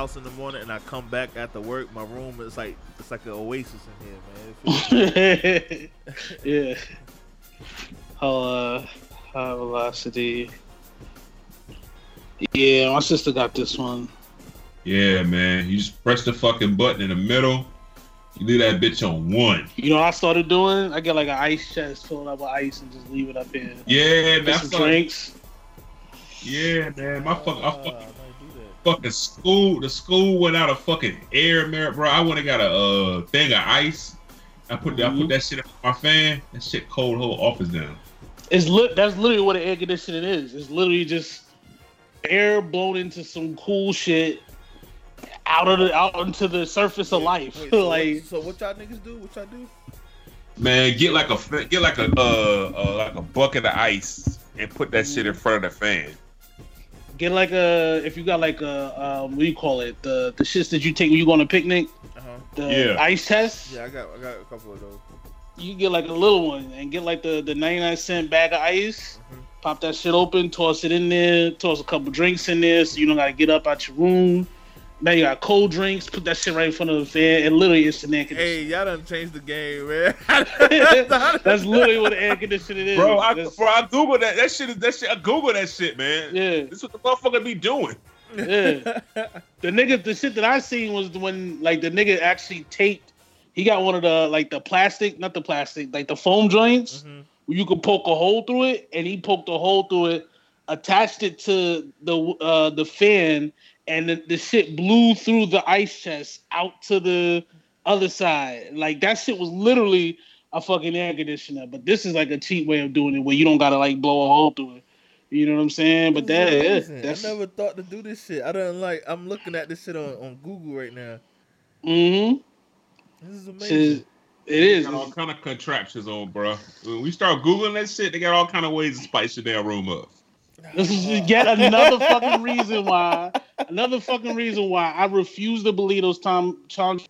house in the morning and I come back after work, my room is like it's like an oasis in here, man. It feels- yeah. How uh high velocity. Yeah, my sister got this one. Yeah, man. You just press the fucking button in the middle. You leave that bitch on one. You know what I started doing? I get like an ice chest filled up with ice and just leave it up in. Yeah, man. Get some drinks. Yeah, man. My fuck, I Ah, fucking, fucking school. The school went out of fucking air, man, bro. I went and got a uh, thing of ice. I put that, I put that shit in my fan. That shit cold whole office down. It's lit that's literally what an air conditioning is. It's literally just air blown into some cool shit out of the out into the surface of life. Wait, so, like what, so what y'all niggas do? What y'all do? Man, get like a get like a uh, uh like a bucket of ice and put that shit in front of the fan. Get like a if you got like a um, what do you call it the the shits that you take when you go on a picnic Uh huh. the Yeah. ice test Yeah, I got I got a couple of those. you get like a little one and get like the the 99 cent bag of ice Mhm. pop that shit open toss it in there toss a couple drinks in there so you don't gotta get up out your room now you got cold drinks put that shit right in front of the fan and literally it's an air Hey, y'all done changed the game, man. that's literally what an air conditioning is Bro, I That's- bro, I Google that. That shit is that shit. I Google that shit, man. yeah This is what the motherfucker be doing. Yeah. the nigga, the shit that I seen was when like the nigga actually taped. He got one of the like the plastic, not the plastic, like the foam joints Mhm. where you could poke a hole through it, and he poked a hole through it, attached it to the uh the fan, and the, the shit blew through the ice chest out to the other side. Like that shit was literally a fucking air conditioner. But this is like a cheap way of doing it, where you don't gotta like blow a hole through it. You know what I'm saying? But that, yeah, that's I never thought to do this shit. I don't like. I'm looking at this shit on, on Google right now. mm-hmm. This is amazing. it is. Got all kind of contraptions on, bro. When we start googling that shit, they got all kind of ways to spice your damn room up. This is yet another fucking reason why. Another fucking reason why I refuse to believe those Tom Tom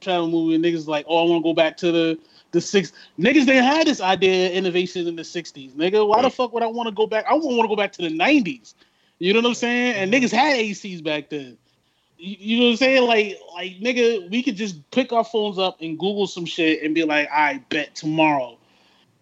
Travel movie. Niggas like, oh, I want to go back to the the six. Niggas They had this idea of innovation in the '60s. Nigga, why the fuck would I want to go back? I want to go back to the '90s. You know what I'm saying? And mm-hmm. niggas had ACs back then. You, you know what I'm saying? Like, like nigga, we could just pick our phones up and Google some shit and be like, I bet tomorrow.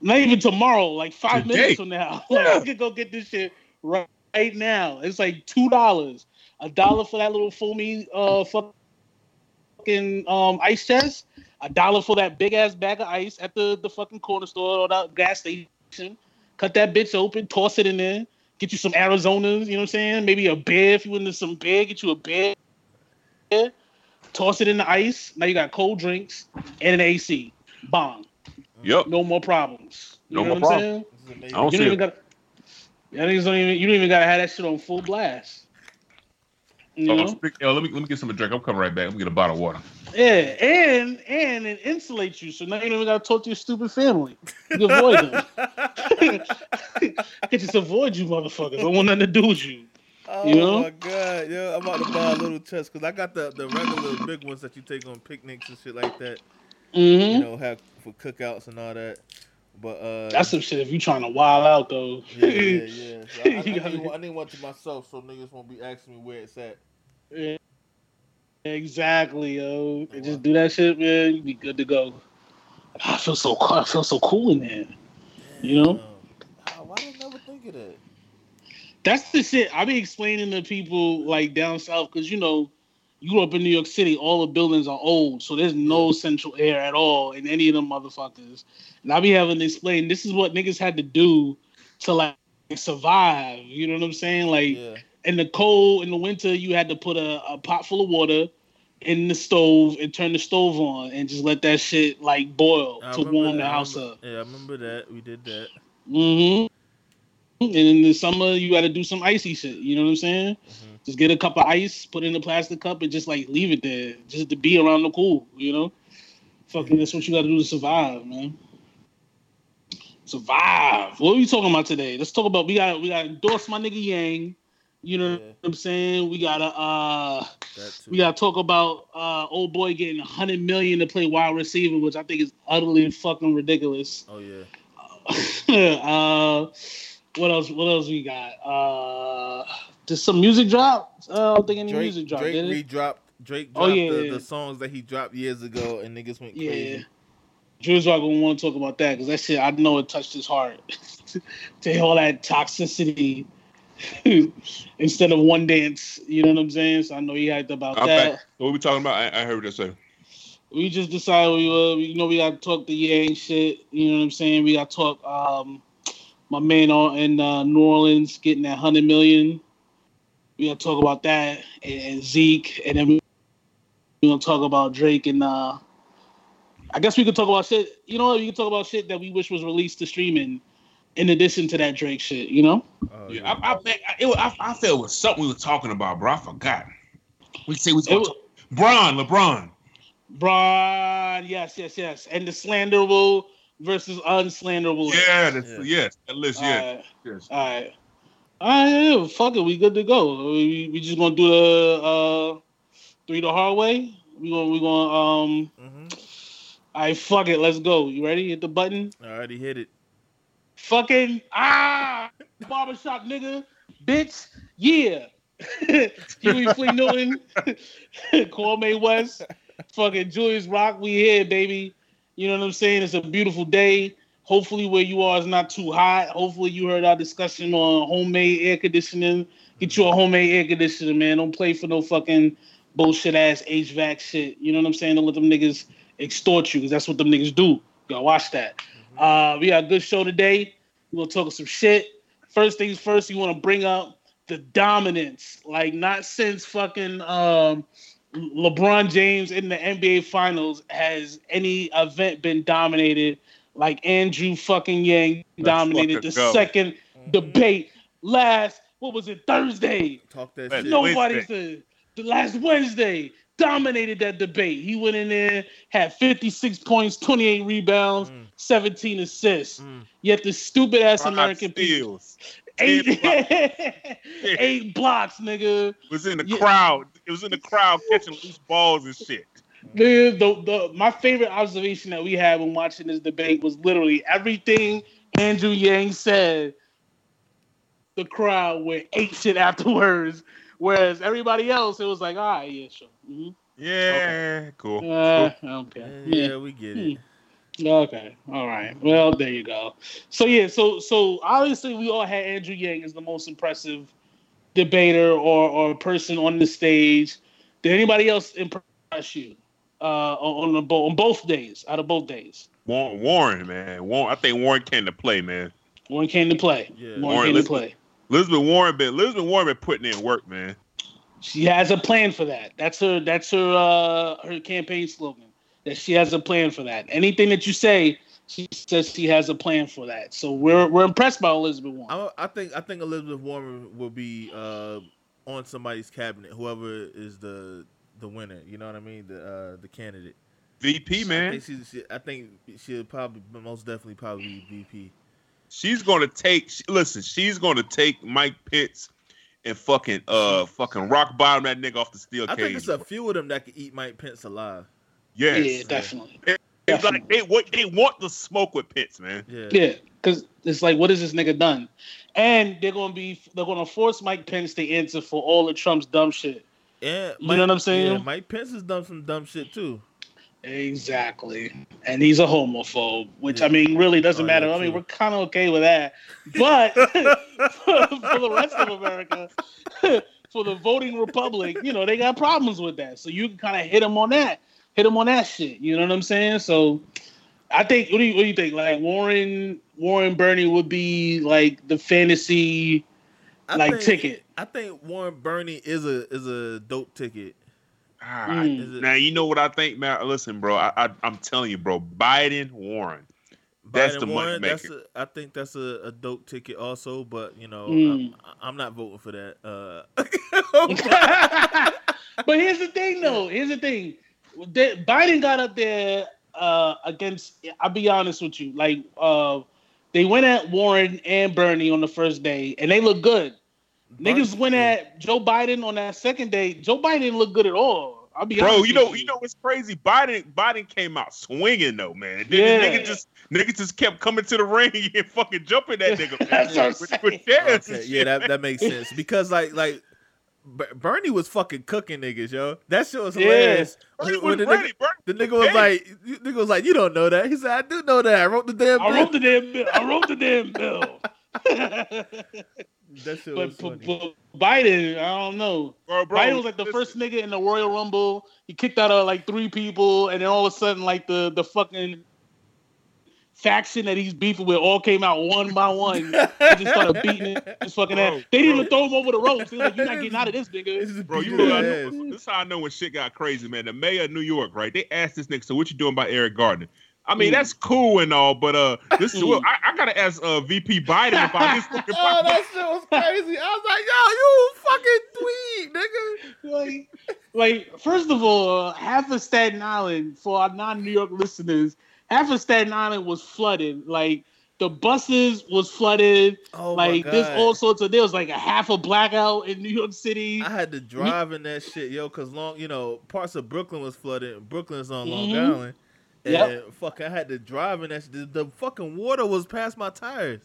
Not even tomorrow, like five Today. minutes from now. Like, Yeah. I could go get this shit right, right now. It's like two dollars. A dollar for that little foamy uh fucking um ice chest. A dollar for that big ass bag of ice at the, the fucking corner store or the gas station. Cut that bitch open, toss it in there. Get you some Arizonas, you know what I'm saying? Maybe a beer if you into some beer, get you a beer. Toss it in the ice. Now you got cold drinks and an AC. Bong. Yup. No more problems. You No know more what I'm problems. saying? This is amazing. I don't You see even it. got. Yeah, niggas don't even. You don't even gotta have that shit on full blast. You Oh, know? speak- yo, let me let me get some drink. I'm coming right back. Let me get a bottle of water. Yeah, and and it insulates you, so now you don't even gotta talk to your stupid family. You can avoid them. I can just avoid you, motherfuckers. I don't want nothing to do with you. Oh You know? my god, yo, I'm about to buy a little chest because I got the, the regular big ones that you take on picnics and shit like that. Hmm You know, have for cookouts and all that. But uh, That's some shit if you trying to wild out though. yeah, yeah, yeah. So I, I, I, You gotta- need, one- I need one to myself so niggas won't be asking me where it's at. Yeah. Exactly, yo. And just do that shit, man. You be good to go. I feel so cool. I feel so cool in there. You know? Damn. Why did I never think of that? That's the shit I be explaining to people like down south because you know, you grew up in New York City, all the buildings are old, so there's no central air at all in any of them motherfuckers. And I be having to explain this is what niggas had to do to like survive. You know what I'm saying? Like Yeah. in the cold, in the winter, you had to put a, a pot full of water in the stove and turn the stove on and just let that shit like boil I to warm that. the house up. Yeah, I remember that. We did that. Mm-hmm. And in the summer, you got to do some icy shit. You know what I'm saying? Mhm. Just get a cup of ice, put it in a plastic cup, and just like leave it there, just to be around the cool. You know, fucking that's what you got to do to survive, man. Survive. What are we talking about today? Let's talk about we got we got to endorse my nigga Yang. You know Yeah. what I'm saying? We gotta uh we gotta talk about uh old boy getting a hundred million to play wide receiver, which I think is utterly fucking ridiculous. Oh yeah. uh what else what else we got? Uh did some music drop? Uh, I don't think any Drake, music dropped, Drake did it? re-dropped. Drake Oh, dropped yeah, the, yeah. the songs that he dropped years ago, and niggas went Yeah. crazy. Drew's not gonna want to talk about that because that shit I know it touched his heart to hear all that toxicity instead of one dance. You know what I'm saying? So I know he hyped about Okay. that. What we talking about? I, I heard that say. We just decided we were, you know we got to talk the Yang shit. You know what I'm saying? We got to talk um my man on in uh, New Orleans getting that hundred million. We got to talk about that and, and Zeke, and then we we gonna talk about Drake and uh I guess we could talk about shit. You know what? We could talk about shit that we wish was released to streaming, in addition to that Drake shit. You know? Oh, Yeah, I, I, I, it, was- I, I felt it was something we were talking about, bro. I forgot. We say we was gonna was- talk- Bron, LeBron. Braun, yes, yes, yes, and the slanderable versus unslanderable. Yeah, that's, Yeah. yes, that list, yeah, Alright. yes. All right. All right, yeah, fuck it. We good to go. We, we just gonna do the uh three the hard way. We gonna we gonna um. hmm All right, fuck it. Let's go. You ready? Hit the button. I already hit it. Fucking ah, barbershop nigga, bitch. Yeah. Huey Flea Newton, Kwame West, fucking Julius Rock. We here, baby. You know what I'm saying? It's a beautiful day. Hopefully, where you are is not too hot. Hopefully, you heard our discussion on homemade air conditioning. Get you a homemade air conditioner, man. Don't play for no fucking bullshit ass HVAC shit. You know what I'm saying? Don't let them niggas extort you, because that's what them niggas do. You gotta watch that. Uh, we got a good show today. We're gonna talk some shit. First things first, you want to bring up the dominance, like not since fucking um, LeBron James in the NBA Finals has any event been dominated like Andrew fucking Yang Let's dominated the go. second Mhm. debate last. What was it Thursday? Talk that Man, shit. no- Nobody said the last Wednesday dominated that debate. He went in there, had 56 points, 28 rebounds, Mm, 17 assists. mm. Yet the stupid ass Five American people steals. eight, Ten eight blocks, nigga. was in the Yeah. crowd. It was in the crowd catching loose balls and shit. The, the, the, my favorite observation that we had when watching this debate was literally everything Andrew Yang said. The crowd went ape shit afterwards, whereas everybody else, it was like, all right, yeah, sure. hmm Yeah, cool. Uh, okay. Yeah, Yeah. we get Hmm. it. Okay. All right. Well, there you go. So yeah. So so obviously we all had Andrew Yang as the most impressive debater or or person on the stage. Did anybody else impress you uh, on on, the, bo- on both days? Out of both days, Warren, Warren, man. Warren, I think Warren came to play, man. Warren came to play. Yeah. Warren, Warren, came to play. Elizabeth Warren been Elizabeth Warren been putting in work, man. She has a plan for that. That's her. That's her. Uh, her campaign slogan. That she has a plan for that. Anything that you say, she says she has a plan for that. So we're we're impressed by Elizabeth Warren. I, I think I think Elizabeth Warren will be uh, on somebody's cabinet, whoever is the the winner. You know what I mean? The uh, the candidate. VP, I man. think, she, she, I think she'll probably most definitely probably be VP. She's gonna take. she- Listen, she's gonna take Mike Pitts and fucking uh fucking rock bottom that nigga off the steel I cage. think it's a few of them that could eat Mike Pence alive. yes. yeah, definitely. It's like they what they want the smoke with Pitts, man. Yeah. Yeah, because it's like, what has this nigga done? And they're gonna be, they're gonna force Mike Pence to answer for all of Trump's dumb shit. And You know what I'm saying? Yeah, Mike Pence has done some dumb shit too. Exactly. And he's a homophobe, which I mean, really doesn't Oh, yeah, matter. I mean, we're kind of okay with that. But for, for the rest of America, for the voting republic, you know, they got problems with that. So you can kind of hit them on that, hit them on that shit. You know what I'm saying? So I think, what do you, what do you think? Like Warren, Warren Bernie would be like the fantasy I like think, ticket. I think Warren Bernie is a is a dope ticket. Ah, Mm. Now you know what I think, man. Listen, bro. I, I I'm telling you, bro. Biden, Warren. That's Biden the money Warren, maker. that's a, I think that's a, a dope ticket also, but you know, Mm. I'm, I'm not voting for that. Uh, but here's the thing, though. Here's the thing. Biden got up there uh, against. I'll be honest with you. Like uh, they went at Warren and Bernie on the first day, and they look good. Niggas went at Joe Biden on that second day. Joe Biden didn't look good at all. I'll be Bro, honest you know, with you know what's crazy? Biden, Biden came out swinging though, man. Then Yeah. nigga just, nigga just kept coming to the ring and fucking jumping that nigga. man. That's what I'm with, saying. with Okay, shit. yeah, that, that makes sense because like like B- Bernie was fucking cooking niggas, yo. That shit was Yeah. hilarious. Bernie When was the, nigga, Bernie the nigga was ready. like, you- nigga was like, you don't know that. He said, I do know that. I wrote the damn. I bill." wrote the damn bill. I wrote the damn bill. that shit but, was funny. but Biden, I don't know. Bro, bro, Biden was like the listen, first nigga in the Royal Rumble. He kicked out of like three people, and then all of a sudden, like the the fucking faction that he's beefing with all came out one by one. They just started beating his fucking Bro, ass. They didn't even throw him over the ropes. They was like, "You're not getting out of this, It's nigga." just Bro, you know, know this is how I know when shit got crazy, man. The mayor of New York, right? They asked this nigga, so what you doing about Eric Garner? I mean, Mm. that's cool and all, but uh, this is Mm. I, I gotta ask uh VP Biden about this fucking. Oh, that shit was crazy. I was like, yo, you fucking tweet, nigga. like, like first of all, half of Staten Island for our non-New York listeners, half of Staten Island was flooded. Like the buses was flooded. Oh like there's all sorts of. There was like a half a blackout in New York City. I had to drive in that shit, yo, cause long, you know, parts of Brooklyn was flooded. Brooklyn's on Long Mhm. Island, and Yep. fuck, I had to drive in that. Shit. The, the fucking water was past my tires,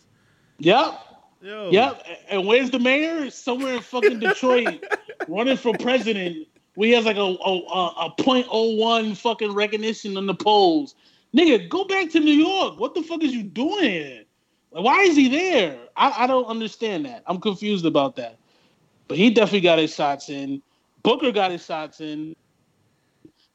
Yep, yo. yep. And where's the mayor? Somewhere in fucking Detroit, running for president. We has like a a, a a .01 fucking recognition on the polls. Nigga, go back to New York. What the fuck is you doing here? Like, why is he there? I, I don't understand that. I'm confused about that. But he definitely got his shots in. Booker got his shots in.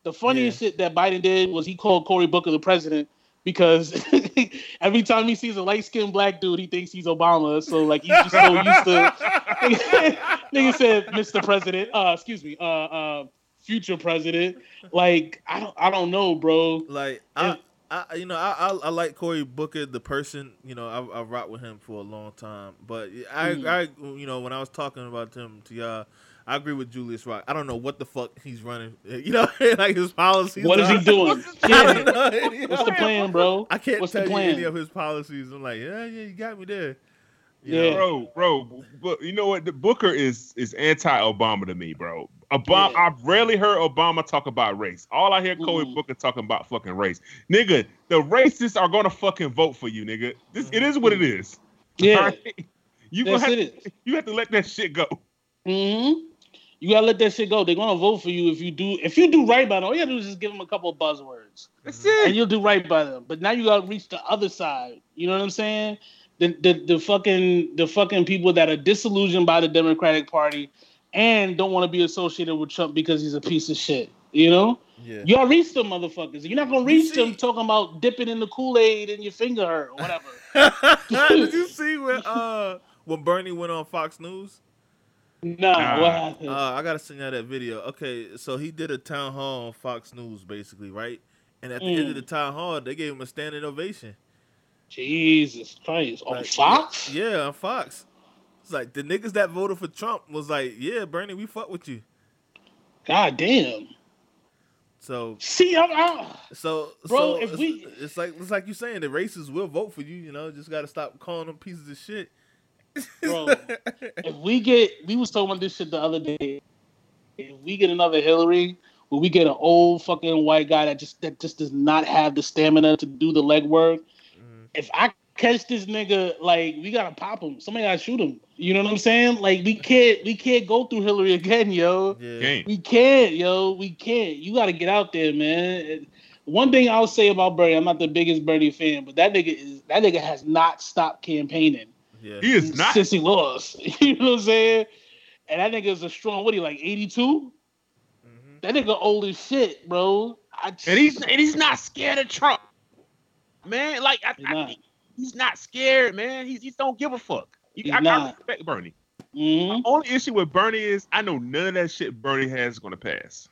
The funniest shit that Biden did was he called Cory Booker the president because every time he sees a light skinned black dude, he thinks he's Obama. So like he's just so used to nigga said Mr. President, uh excuse me, uh uh future president. Like I don't I don't know, bro. Like I, I, you know, I, I, I like Cory Booker, the person. You know, I, I rocked with him for a long time. But I, Mhm. I, you know, when I was talking about him to y'all, I agree with Julius Rock. I don't know what the fuck he's running. You know, like his policies. What is he doing? I Yeah. know What's the plan, bro? I can't What's the tell you any of his policies. I'm like, yeah, yeah, you got me there. You Yeah. know? bro, bro. But you know what? The Booker is is anti-Obama to me, bro. Obama. Yeah. I've rarely heard Obama talk about race. All I hear Cory Mhm. Booker talking about fucking race, nigga. The racists are gonna fucking vote for you, nigga. This it is what it is. Yeah, Alright? You have, it. you have to let that shit go. hmm You gotta let that shit go. They're gonna vote for you if you do if you do right by them. All you gotta do is just give them a couple of buzzwords. That's and it. you'll do right by them. But now you gotta reach the other side. You know what I'm saying? The the, the fucking the fucking people that are disillusioned by the Democratic Party and don't want to be associated with Trump because he's a piece of shit. You know? Yeah. You gotta reach them motherfuckers. You're not gonna reach them talking about dipping in the Kool-Aid and your finger hurt or whatever. Did you see when uh when Bernie went on Fox News? nah, Nah. what happened? Uh, I gotta send you that video. Okay, so he did a town hall on Fox News, basically, right? And at the end Mm. of the town hall, they gave him a standing ovation. Jesus Christ. On Like, Fox? Yeah, on Fox. It's like the niggas that voted for Trump was like, "Yeah, Bernie, we fuck with you." God damn. So, See, I'm out. so, Bro, so if it's, we- it's like it's like you saying the racists will vote for you. You know, just gotta stop calling them pieces of shit. Bro, if we get we was talking about this shit the other day. If we get another Hillary, where we get an old fucking white guy that just that just does not have the stamina to do the legwork. Mhm. If I catch this nigga, like we gotta pop him. Somebody gotta shoot him. You know what I'm saying? Like we can't we can't go through Hillary again, yo. yeah. We can't, yo. We can't. You got to get out there, man. One thing I'll say about Bernie, I'm not the biggest Bernie fan, but that nigga is that nigga has not stopped campaigning yeah. He is not. since he lost. you know what I'm saying? And that nigga is a strong. What he like 82? Mhm. That nigga old as shit, bro. I, And he's and he's not scared of Trump, man. Like I, He's I- not. He's not scared, man. He's he don't give a fuck. You, I, I not. respect Bernie. Mhm. Only issue with Bernie is I know none of that shit Bernie has is gonna pass.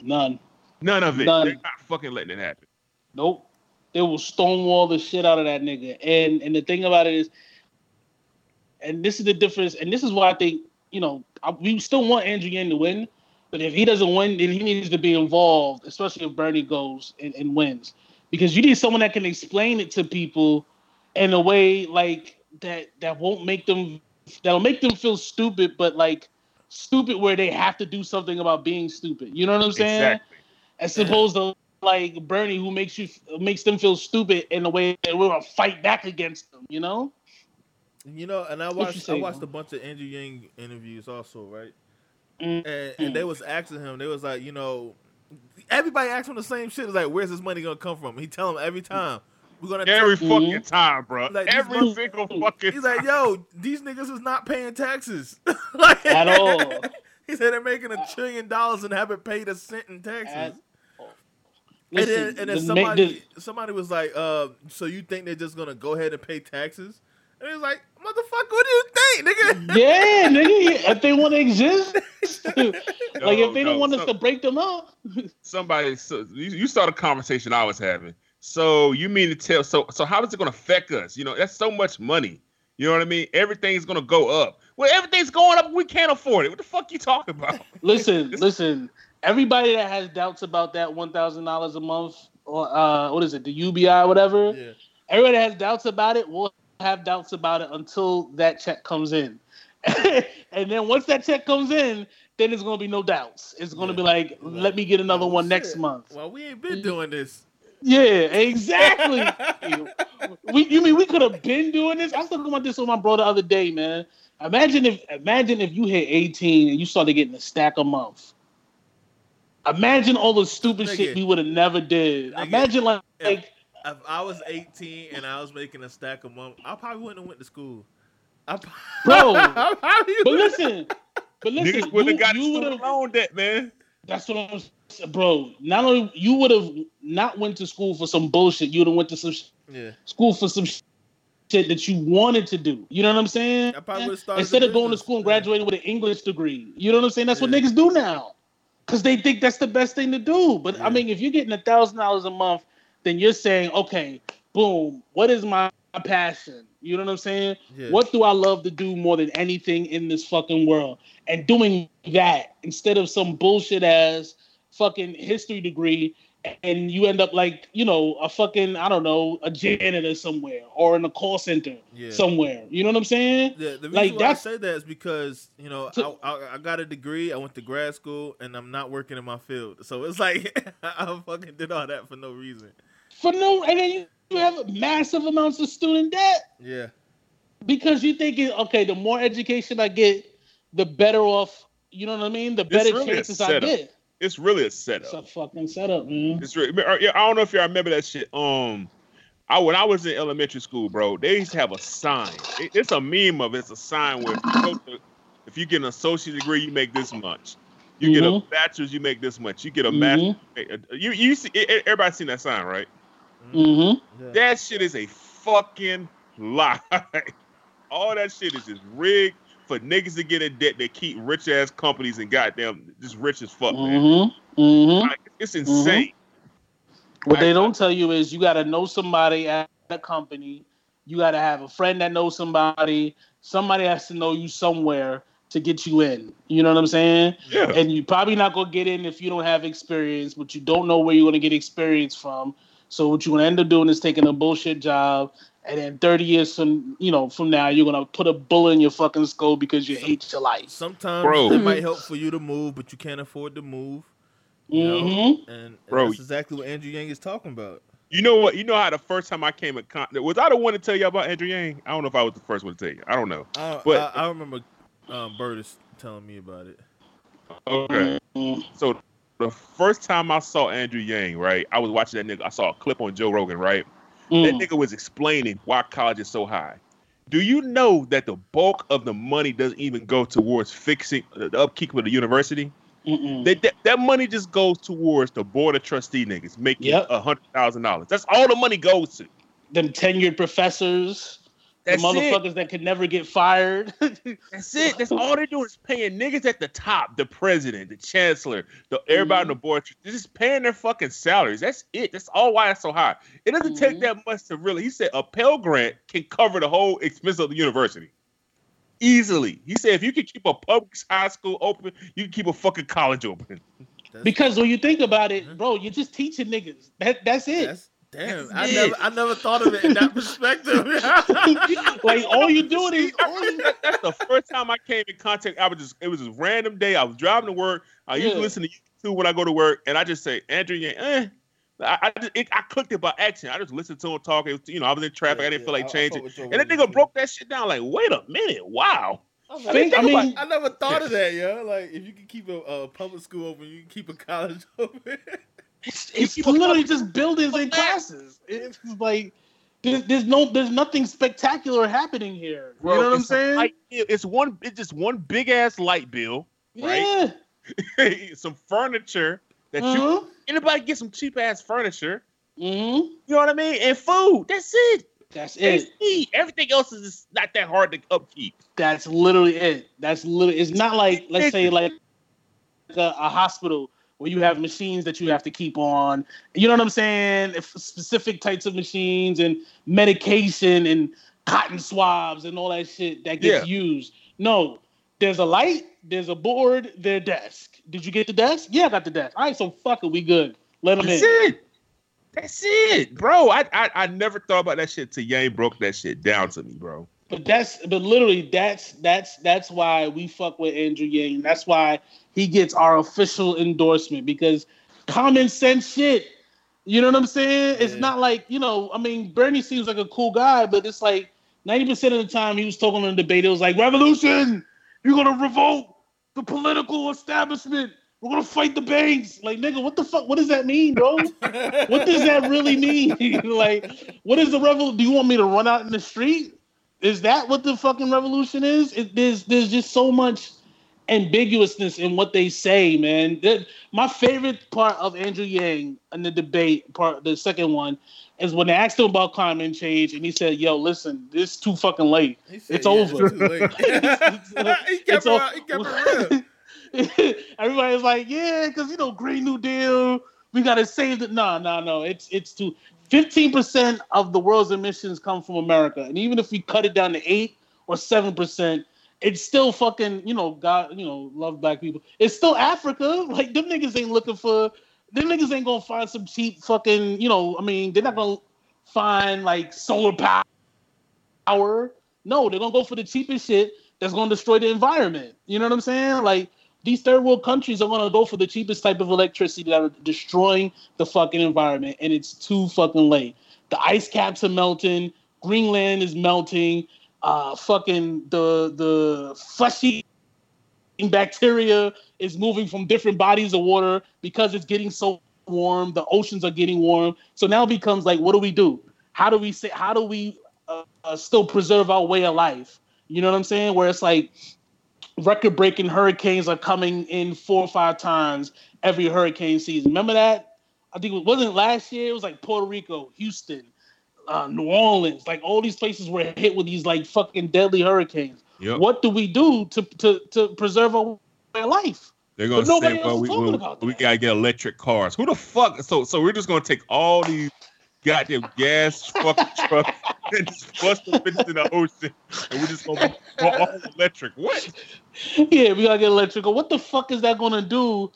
none. None of it. None. They're not fucking letting it happen. Nope. They will stonewall the shit out of that nigga. And and the thing about it is, and this is the difference, and this is why I think, you know, I, we still want Andrew Yang to win, but if he doesn't win, then he needs to be involved, especially if Bernie goes and, and wins. Because you need someone that can explain it to people in a way like that that won't make them that'll make them feel stupid, but like stupid where they have to do something about being stupid. You know what I'm saying? Exactly. As opposed to like Bernie, who makes you makes them feel stupid in a way that we're gonna fight back against them. You know? You know, and I watched say, I watched man? a bunch of Andrew Yang interviews also, right? Mm. And, and they was asking him, they was like, you know, everybody asked him the same shit. It's like, where's this money gonna come from? He tell them every time, we're gonna. Every Mhm. fucking time, bro. Like, Every mother- single fucking. He's like, yo, these niggas is not paying taxes like, At all. He said they're making a trillion dollars and haven't paid a cent in taxes. At- and then, and then the ma- somebody somebody was like, uh, so you think they're just gonna go ahead and pay taxes? And he was like, motherfucker, what do you think, nigga? yeah, nigga. If they want to exist, like No, if they don't no, want us to break them up, somebody so you, you saw the conversation I was having. So you mean to tell so so how is it gonna affect us? You know, that's so much money. You know what I mean? Everything's gonna go up. Well, everything's going up, we can't afford it. What the fuck you talking about? listen, listen. Everybody that has doubts about that one thousand dollars a month, or uh, what is it, the UBI, whatever. Yeah. Everybody that has doubts about it will have doubts about it until that check comes in, and then once that check comes in, then it's gonna be no doubts. It's gonna Yeah. be like, let me get another one next shit. month. Well, we ain't been doing this. Yeah, exactly. we, you mean we could have been doing this? I was talking about this with my bro the other day, man. Imagine if imagine if you hit 18 and you started getting a stack a month. Imagine all the stupid Nigga. shit we would have never did. Nigga. Imagine like, If- like If I was 18 and I was making a stack a month, I probably wouldn't have went to school. I, Bro, but listen, but listen, Niggas would you, have got you would student have loan debt, man. that's what I'm saying, bro. Not only you would have not went to school for some bullshit, you would have went to some sh- yeah, school for some shit that you wanted to do. You know what I'm saying? I probably would've Instead a of going to school and Yeah. graduating with an English degree. You know what I'm saying? That's what niggas do now. Cause they think that's the best thing to do. But Yeah. I mean, if you're getting a thousand dollars a month, then you're saying, okay, boom, what is my passion? You know what I'm saying? yeah. What do I love to do more than anything in this fucking world? And doing that instead of some bullshit ass fucking history degree, and you end up like, you know, a fucking, I don't know, a janitor somewhere or in a call center Yeah. somewhere. You know what I'm saying? The, the reason Like, why that's- I say that is because you know So- I, I I got a degree, I went to grad school, and I'm not working in my field, so it's like I fucking did all that for no reason. For no, and then you, you have massive amounts of student debt Yeah, because you thinking, okay, the more education I get, the better off. You know what I mean? The better really chances I get. It's really a setup. It's a fucking setup, man. It's really, yeah, I don't know if y'all remember that shit. Um, I when I was in elementary school, bro, they used to have a sign. It- it's a meme of it. It's a sign where if you, to, if you get an associate degree, you make this much. You get a Mhm. bachelor's, you make this much. You get a Mhm. master's, you you see everybody seen that sign, right? Mm-hmm. yeah. That shit is a fucking lie. All that shit is just rigged for niggas to get in debt. They keep rich ass companies and goddamn just rich as fuck, man. Mm-hmm. Mm-hmm. Like, it's insane. What they don't tell you is you got to know somebody at a company. You got to have a friend that knows somebody. Somebody has to know you somewhere to get you in. You know what I'm saying? Yeah. And you probably not gonna get in if you don't have experience, but you don't know where you're gonna get experience from. So what you're gonna end up doing is taking a bullshit job, and then 30 years from you know from now, you're gonna put a bullet in your fucking skull because you hate your life. Sometimes Bro. it might help for you to move, but you can't afford to move. You know? Mm-hmm. And, and Bro. that's exactly what Andrew Yang is talking about. You know what? You know how the first time I came in contact was I the one to tell you about Andrew Yang? I don't know if I was the first one to tell you. I don't know. I, But- I, I remember um, Burtis telling me about it. Okay. So the first time I saw Andrew Yang, right? I was watching that nigga. I saw a clip on Joe Rogan, right? That Mm. nigga was explaining why college is so high. Do you know that the bulk of the money doesn't even go towards fixing the upkeep of the university? That, that, that money just goes towards the board of trustee niggas making Yep. a hundred thousand dollars. That's all the money goes to. Them tenured professors, the That's it. motherfuckers that could never get fired. That's it. That's all they're doing is paying niggas at the top, the president, the chancellor, the everybody on the board. They're just paying their fucking salaries. That's it. That's all why it's so high. It doesn't take Mhm. that much to really. He said a Pell Grant can cover the whole expense of the university easily. He said if you can keep a public high school open, you can keep a fucking college open. That's, because when you think about it, bro, you're just teaching niggas. That that's it. that's Damn, I never, I never thought of it in that perspective. like all you doing is all you, That's the first time I came in contact. I was just it was a random day. I was driving to work. I usually Yeah. listen to YouTube when I go to work, and I just say Andrew Yang. Eh. I I, just, it, I clicked it by accident. I just listened to him talk. It was, you know, I was in traffic. I didn't feel like changing. And that nigga broke that shit down. Like, wait a minute, wow. think. I mean, I never thought of that, yo. Like, if you can keep a, a public school open, you can keep a college open. It's, it's literally just buildings and classes. It's like there's, there's no there's nothing spectacular happening here. You know what I'm saying? light. It's one. It's just one big ass light bill. right? Yeah. some furniture that you Uh-huh. anybody get some cheap ass furniture. hmm You know what I mean? And food. That's it. That's it. AC. Everything else is just not that hard to upkeep. That's literally it. That's literally. It's not like let's say like a, a hospital where you have machines that you have to keep on. You know what I'm saying? If specific types of machines and medication and cotton swabs and all that shit that gets used. No, there's a light, there's a board, their desk. Did you get the desk? Yeah, I got the desk. All right, so fuck it, we good. Let them That's in. it. That's it, bro. I, I I never thought about that shit till Yang broke that shit down to me, bro. But that's but literally that's that's that's why we fuck with Andrew Yang. That's why he gets our official endorsement because common sense shit. You know what I'm saying? It's not like, you know, I mean, Bernie seems like a cool guy, but it's like 90% of the time he was talking on the debate, it was like, revolution, you're gonna revolt the political establishment. We're gonna fight the banks. Like, nigga, what the fuck? What does that mean, bro? what does that really mean? like, what is the revolution? Do you want me to run out in the street? Is that what the fucking revolution is? It, there's there's just so much ambiguousness in what they say, man. That- my favorite part of Andrew Yang in the debate, part the second one, is when they asked him about climate change, and he said, "Yo, listen, this is too fucking late. Said, It's yeah, over. late. he kept it, he kept it. Everybody's like, yeah, because you know, Green New Deal, we gotta save it. No, no, no. It's it's too. Fifteen percent of the world's emissions come from America, and even if we cut it down to eight or seven percent, it's still fucking. You know, God, you know, love black people. It's still Africa. Like them niggas ain't looking for. Them niggas ain't gonna find some cheap fucking. You know, I mean, they're not gonna find like solar power. No, they're gonna go for the cheapest shit that's gonna destroy the environment. You know what I'm saying? Like these third world countries are gonna go for the cheapest type of electricity that are destroying the fucking environment, and it's too fucking late. The ice caps are melting, Greenland is melting, uh fucking the the fleshy bacteria is moving from different bodies of water because it's getting so warm, the oceans are getting warm. So now it becomes like, what do we do? How do we say how do we uh, uh, still preserve our way of life? You know what I'm saying? Where it's like record breaking hurricanes are coming in four or five times every hurricane season. Remember that? I think it wasn't last year. It was like Puerto Rico, Houston, uh, New Orleans. Like all these places were hit with these like fucking deadly hurricanes. Yep. What do we do to to to preserve our life? They're gonna say, well, we, we, we gotta get electric cars. Who the fuck? So, so we're just gonna take all these goddamn gas fucking truck and just flush them bitches in the ocean, and we're just gonna go all electric. What? yeah, we gotta get electrical. What the fuck is that gonna do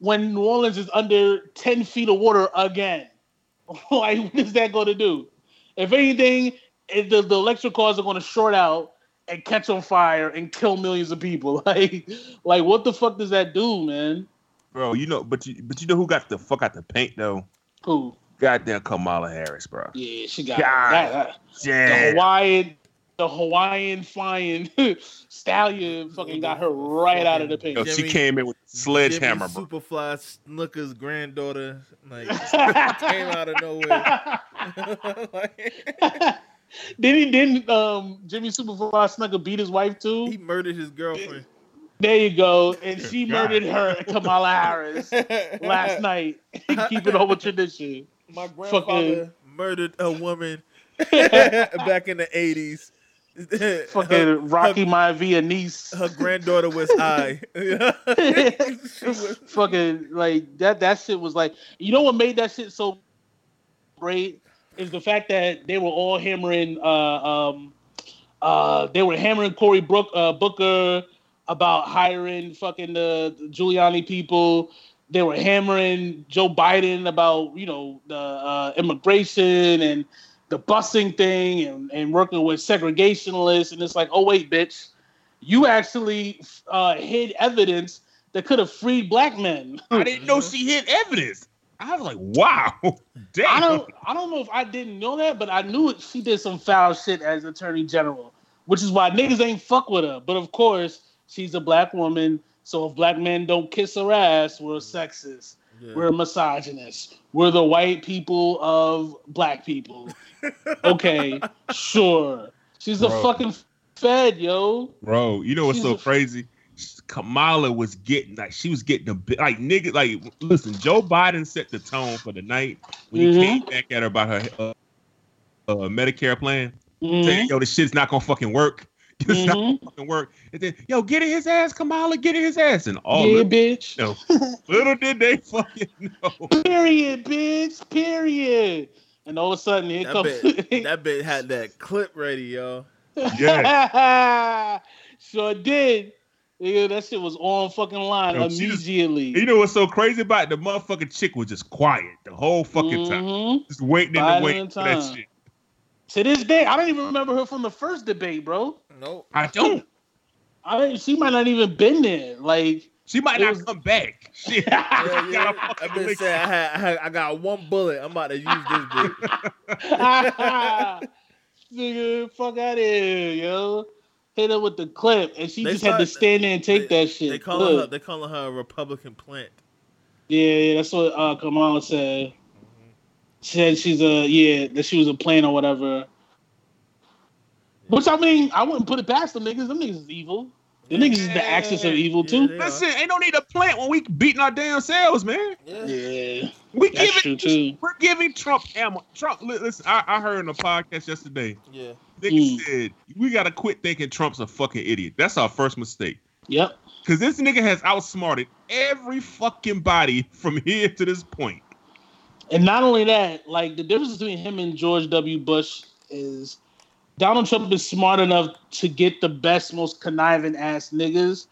when New Orleans is under ten feet of water again? like, what is that gonna do? If anything, it, the, the electric cars are gonna short out and catch on fire and kill millions of people. Like, like what the fuck does that do, man? Bro, you know, but you, but you know who got the fuck out the paint though? Who? Goddamn Kamala Harris, bro. Yeah, she got God that, that- the Yeah. Hawaiian, the Hawaiian flying stallion fucking got her right out of the Yo, paint. she Jimmy- came in with a sledgehammer, Jimmy bro. Superfly Snuka's granddaughter, like came out of nowhere. like, Then he didn't um Jimmy Superfly Snuka beat his wife too. he murdered his girlfriend There you go. And she God. murdered her Kamala Harris last night. Keep it over tradition. My grandfather Fucking- murdered a woman back in the eighties. Fucking Rocky Maivia niece. her granddaughter was high. Was- fucking like that that shit was like you know what made that shit so great is the fact that they were all hammering uh um uh they were hammering Cory Brook uh Booker about hiring fucking the Giuliani people they were hammering Joe Biden about you know the uh, immigration and the busing thing and, and working with segregationists and it's like, oh wait, bitch, you actually uh, hid evidence that could have freed black men. I didn't know she hid evidence. I was like, wow, damn. I don't I don't know if I didn't know that, but I knew it, she did some foul shit as attorney general, which is why niggas ain't fuck with her. But of course, she's a black woman, so if black men don't kiss her ass, we're sexist. Yeah. We're misogynist. We're the white people of black people. okay, sure. She's a fucking fed, yo. Bro, you know what's She's so a- crazy? Kamala was getting like she was getting a bit like nigga like listen. Joe Biden set the tone for the night when he Mhm. came back at her about her uh, uh, Medicare plan, Mhm, saying yo this shit's not gonna fucking work. It's not mhm. gonna fucking work. And then yo get in his ass, Kamala, get in his ass, and all yeah, little, bitch. no, little did they fucking know. Period, bitch. Period. And all of a sudden, here That comes. bit, that bit had that clip ready, yo. Yeah, sure did. Nigga, that shit was on fucking line Yo, she just- immediately. you know what's so crazy about it? the motherfucking chick was just quiet the whole fucking time, Mhm. just waiting in Biding the wait for that shit. To this day, I don't even remember her from the first debate, bro. Nope. I don't. I mean, she might not even been there. Like, She might not was- come back. Shit. Yeah, You yeah. I fucking been saying I had, I had, I got one bullet. I'm about to use this bit. nigga, fuck out of here, yo. Hit her with the clip, and she They just had to stand there and take they- that shit. They calling her, they calling her a Republican plant. Yeah, yeah, that's what uh, Kamala said. Said she's a yeah, that she was a plant or whatever. Which I mean, I wouldn't put it past them niggas. Them niggas is evil. The niggas is the axis of evil Yeah, too. they Listen, ain't no need to plant when we beating our damn selves, man. Yeah. Yeah, We that's true giving, too. we're giving Trump ammo. Trump, li- listen, I, I heard in a podcast yesterday, Yeah. nigga Mm. said we gotta quit thinking Trump's a fucking idiot. That's our first mistake. Yep. Cause this nigga has outsmarted every fucking body from here to this point. And not only that, like the difference between him and George W. Bush is Donald Trump is smart enough to get the best, most conniving ass niggas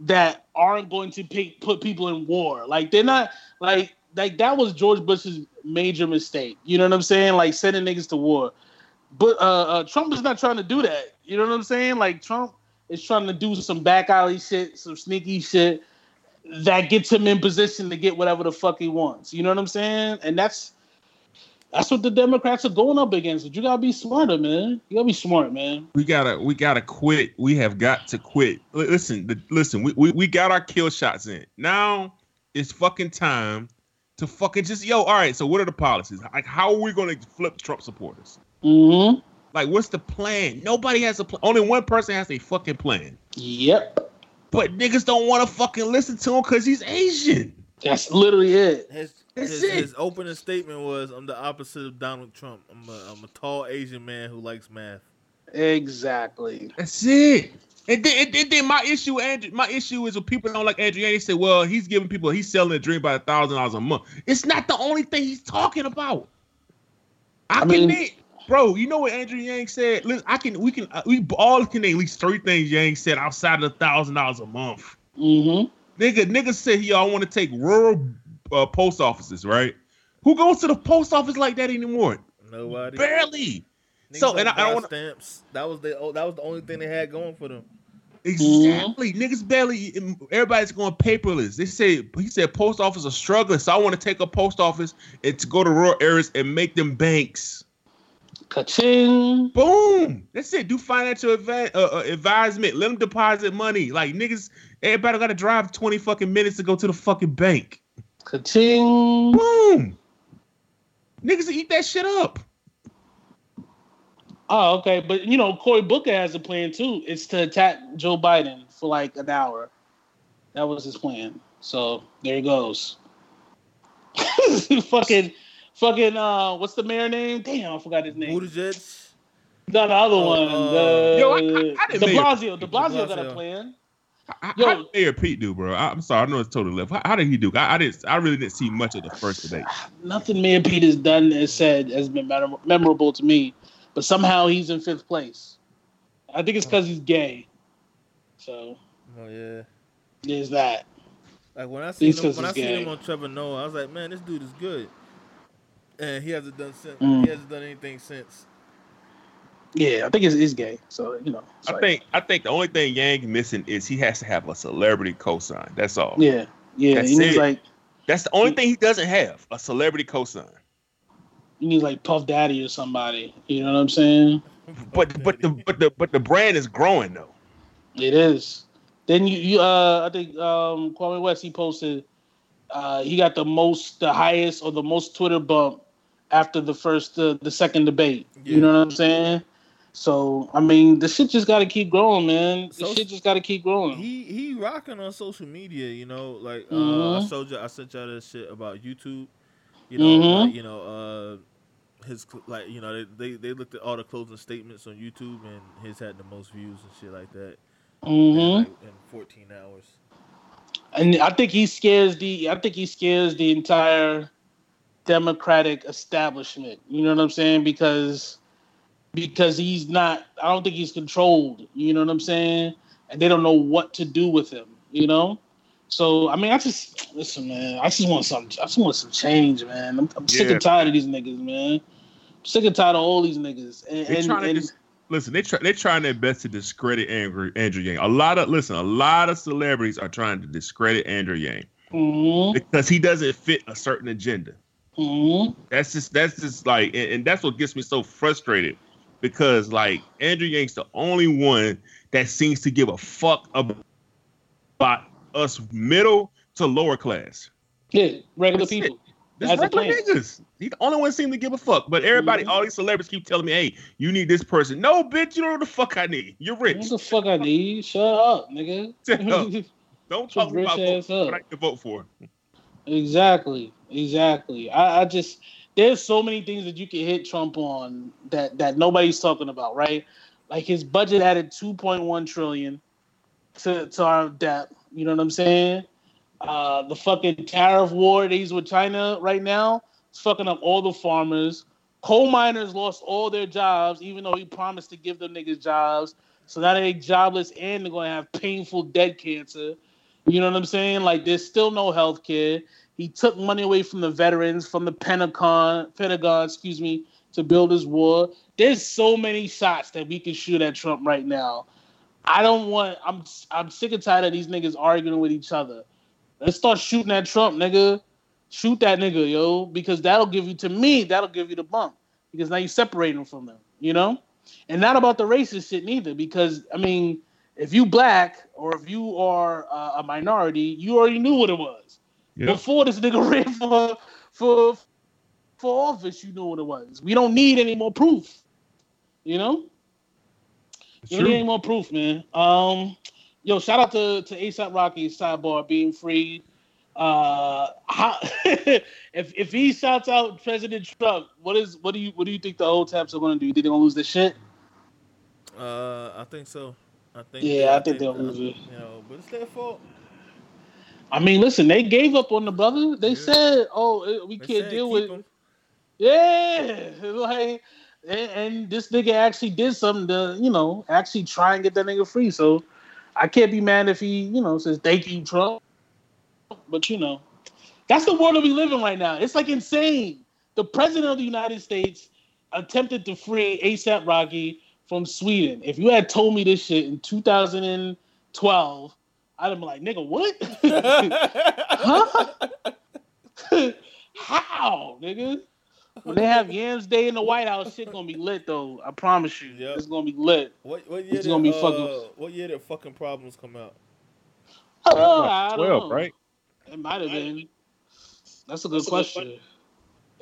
that aren't going to pay, put people in war. Like they're not like like that was George Bush's major mistake. You know what I'm saying? Like sending niggas to war. But uh, uh, Trump is not trying to do that. You know what I'm saying? Like Trump is trying to do some back alley shit, some sneaky shit that gets him in position to get whatever the fuck he wants. You know what I'm saying? And that's that's what the Democrats are going up against. But you gotta be smarter, man. You gotta be smart, man. We gotta we gotta quit. We have got to quit. Li- Listen, the, listen, we, we, we got our kill shots in. Now it's fucking time to fucking just yo, all right, so what are the policies? Like how are we gonna flip Trump supporters? Mm-hmm. Like, what's the plan? Nobody has a plan. Only one person has a fucking plan. Yep. But niggas don't want to fucking listen to him because he's Asian. That's literally it. His That's his, it. his opening statement was, "I'm the opposite of Donald Trump. I'm a, I'm a tall Asian man who likes math." Exactly. That's it. And then, and then- then my issue, Andrew, my issue is when people don't like Andrew Yang. They say, "Well, he's giving people, he's selling a dream by a thousand dollars a month." It's not the only thing he's talking about. I, I can mean- name, bro. You know what Andrew Yang said? Listen, I can, we can, uh, we all can name at least three things Yang said outside of a thousand dollars a month. Mm-hmm. Nigga, nigga said he all want to take rural uh, post offices, right? Who goes to the post office like that anymore? Nobody. Barely. Niggas So, and I- I don't wanna- stamps. That was the oh, that was the only thing they had going for them. Exactly. Niggas barely. Everybody's going paperless. They say he said post office are struggling, so I want to take a post office and to go to rural areas and make them banks. Ka-ching. Boom. That's it. Do financial advi- uh, uh, advisement. Let them deposit money. Like niggas, everybody got to drive twenty fucking minutes to go to the fucking bank. Ka-ching. Boom. Niggas eat that shit up. Oh, okay. But you know, Cory Booker has a plan too. It's to attack Joe Biden for like an hour. That was his plan. So there he goes. fucking fucking uh what's the mayor name? Damn, I forgot his name. Buttigieg. No, the other Uh, one. uh, the, Yo, I- I- I didn't De Blasio. De Blasio got a plan. How, Yo. how did Mayor Pete do, bro? I, am sorry, I know it's totally left. How, how did he do? I, I didn't. I really didn't see much of the first debate. Nothing Mayor Pete has done has said has been memorable to me, but somehow he's in fifth place. I think it's because he's gay. So Oh yeah. there's that. Like when I seen He's him, 'cause when I he's seen gay. him on Trevor Noah, I was like, man, this dude is good. And he hasn't done since. Mm. He hasn't done anything since. Yeah, I think it's, it's gay. So you know, I like- think I think the only thing Yang missing is he has to have a celebrity cosign. That's all. Yeah, yeah. That's he needs it. like That's the only thing he doesn't have a celebrity cosign. you need like Puff Daddy or somebody. You know what I'm saying? But but the but the but the brand is growing though. It is. Then you, you uh, I think um, Kanye West he posted, uh, he got the most, the highest or the most Twitter bump after the first, uh, the second debate. Yeah. You know what I'm saying? So I mean, the shit just got to keep growing, man. The So- shit just got to keep growing. He he rocking on social media, you know. Like uh, I Mhm. showed you, I sent y'all this shit about YouTube. You know, Mhm. like, you know, uh, his like you know they, they they looked at all the closing statements on YouTube, and his had the most views and shit like that. Mm-hmm. in, like, in 14 hours. and I think he scares the I think he scares the entire Democratic establishment. You know what I'm saying? Because because he's not I don't think he's controlled, you know what I'm saying? And they don't know what to do with him, you know? So I mean I just listen man, I just want some I just want some change, man. I'm, I'm sick and tired of these niggas, man. I'm sick and tired of all these niggas. And, They and, trying to and- dis- listen. They try. They're trying their best to discredit Andrew Andrew Yang. A lot of listen. A lot of celebrities are trying to discredit Andrew Yang Mhm, because he doesn't fit a certain agenda. mhm. That's just that's just like, and, and that's what gets me so frustrated because like Andrew Yang's the only one that seems to give a fuck about us middle to lower class. Yeah, regular That's it. people. This regular niggas. He the only one seem to give a fuck. But everybody, Mhm. all these celebrities keep telling me, hey, you need this person. No, bitch, you don't know what the fuck I need. You're rich. What the fuck I need? Shut up, nigga. Shut up. Don't talk about vote, what I can vote for. exactly, exactly. I, I just there's so many things that you can hit Trump on that that nobody's talking about, right? Like his budget added 2.1 trillion to to our debt. You know what I'm saying? Uh, the fucking tariff war that he's with China right now is fucking up all the farmers. Coal miners lost all their jobs, even though he promised to give them niggas jobs. So now they're jobless and they're gonna have painful dead cancer. You know what I'm saying? Like there's still no health care. He took money away from the veterans, from the Pentagon, Pentagon, excuse me, to build his war. There's so many shots that we can shoot at Trump right now. I don't want. I'm I'm sick and tired of these niggas arguing with each other. Let's start shooting at Trump, nigga. Shoot that nigga, yo, because that'll give you to me. That'll give you the bump because now you separate him from them, you know. And not about the racist shit neither, because I mean, if you black or if you are uh, a minority, you already knew what it was Yeah. before this nigga ran for for for office. You know what it was. We don't need any more proof, you know. It's You don't need any more proof, man. Um, yo, shout out to to ASAP Rocky sidebar being free. Uh, how, if if he shouts out President Trump, what is what do you what do you think the old taps are going to do? You think they're going to lose their shit? Uh, I think so. I think. Yeah, I think they'll lose it. You know, but it's their fault. I mean, listen, they gave up on the brother. They Yeah. said, "Oh, uh, we They can't deal with." with." 'em. Yeah, like, and, and this nigga actually did something to, you know, actually try and get that nigga free. So I can't be mad if he, you know, says thank you, Trump. But you know, that's the world that we live in right now. It's like insane. The president of the United States attempted to free ASAP Rocky from Sweden. If you had told me this shit in 2012, I'd have been like, nigga, what? huh? How, nigga? When they have Yams Day in the White House, shit gonna be lit though. I promise you, Yep. it's gonna be lit. What what year It's did gonna be uh, fucking- what year did fucking problems come out? Oh, I don't Twelve, know. right? It might have been. That's a good question.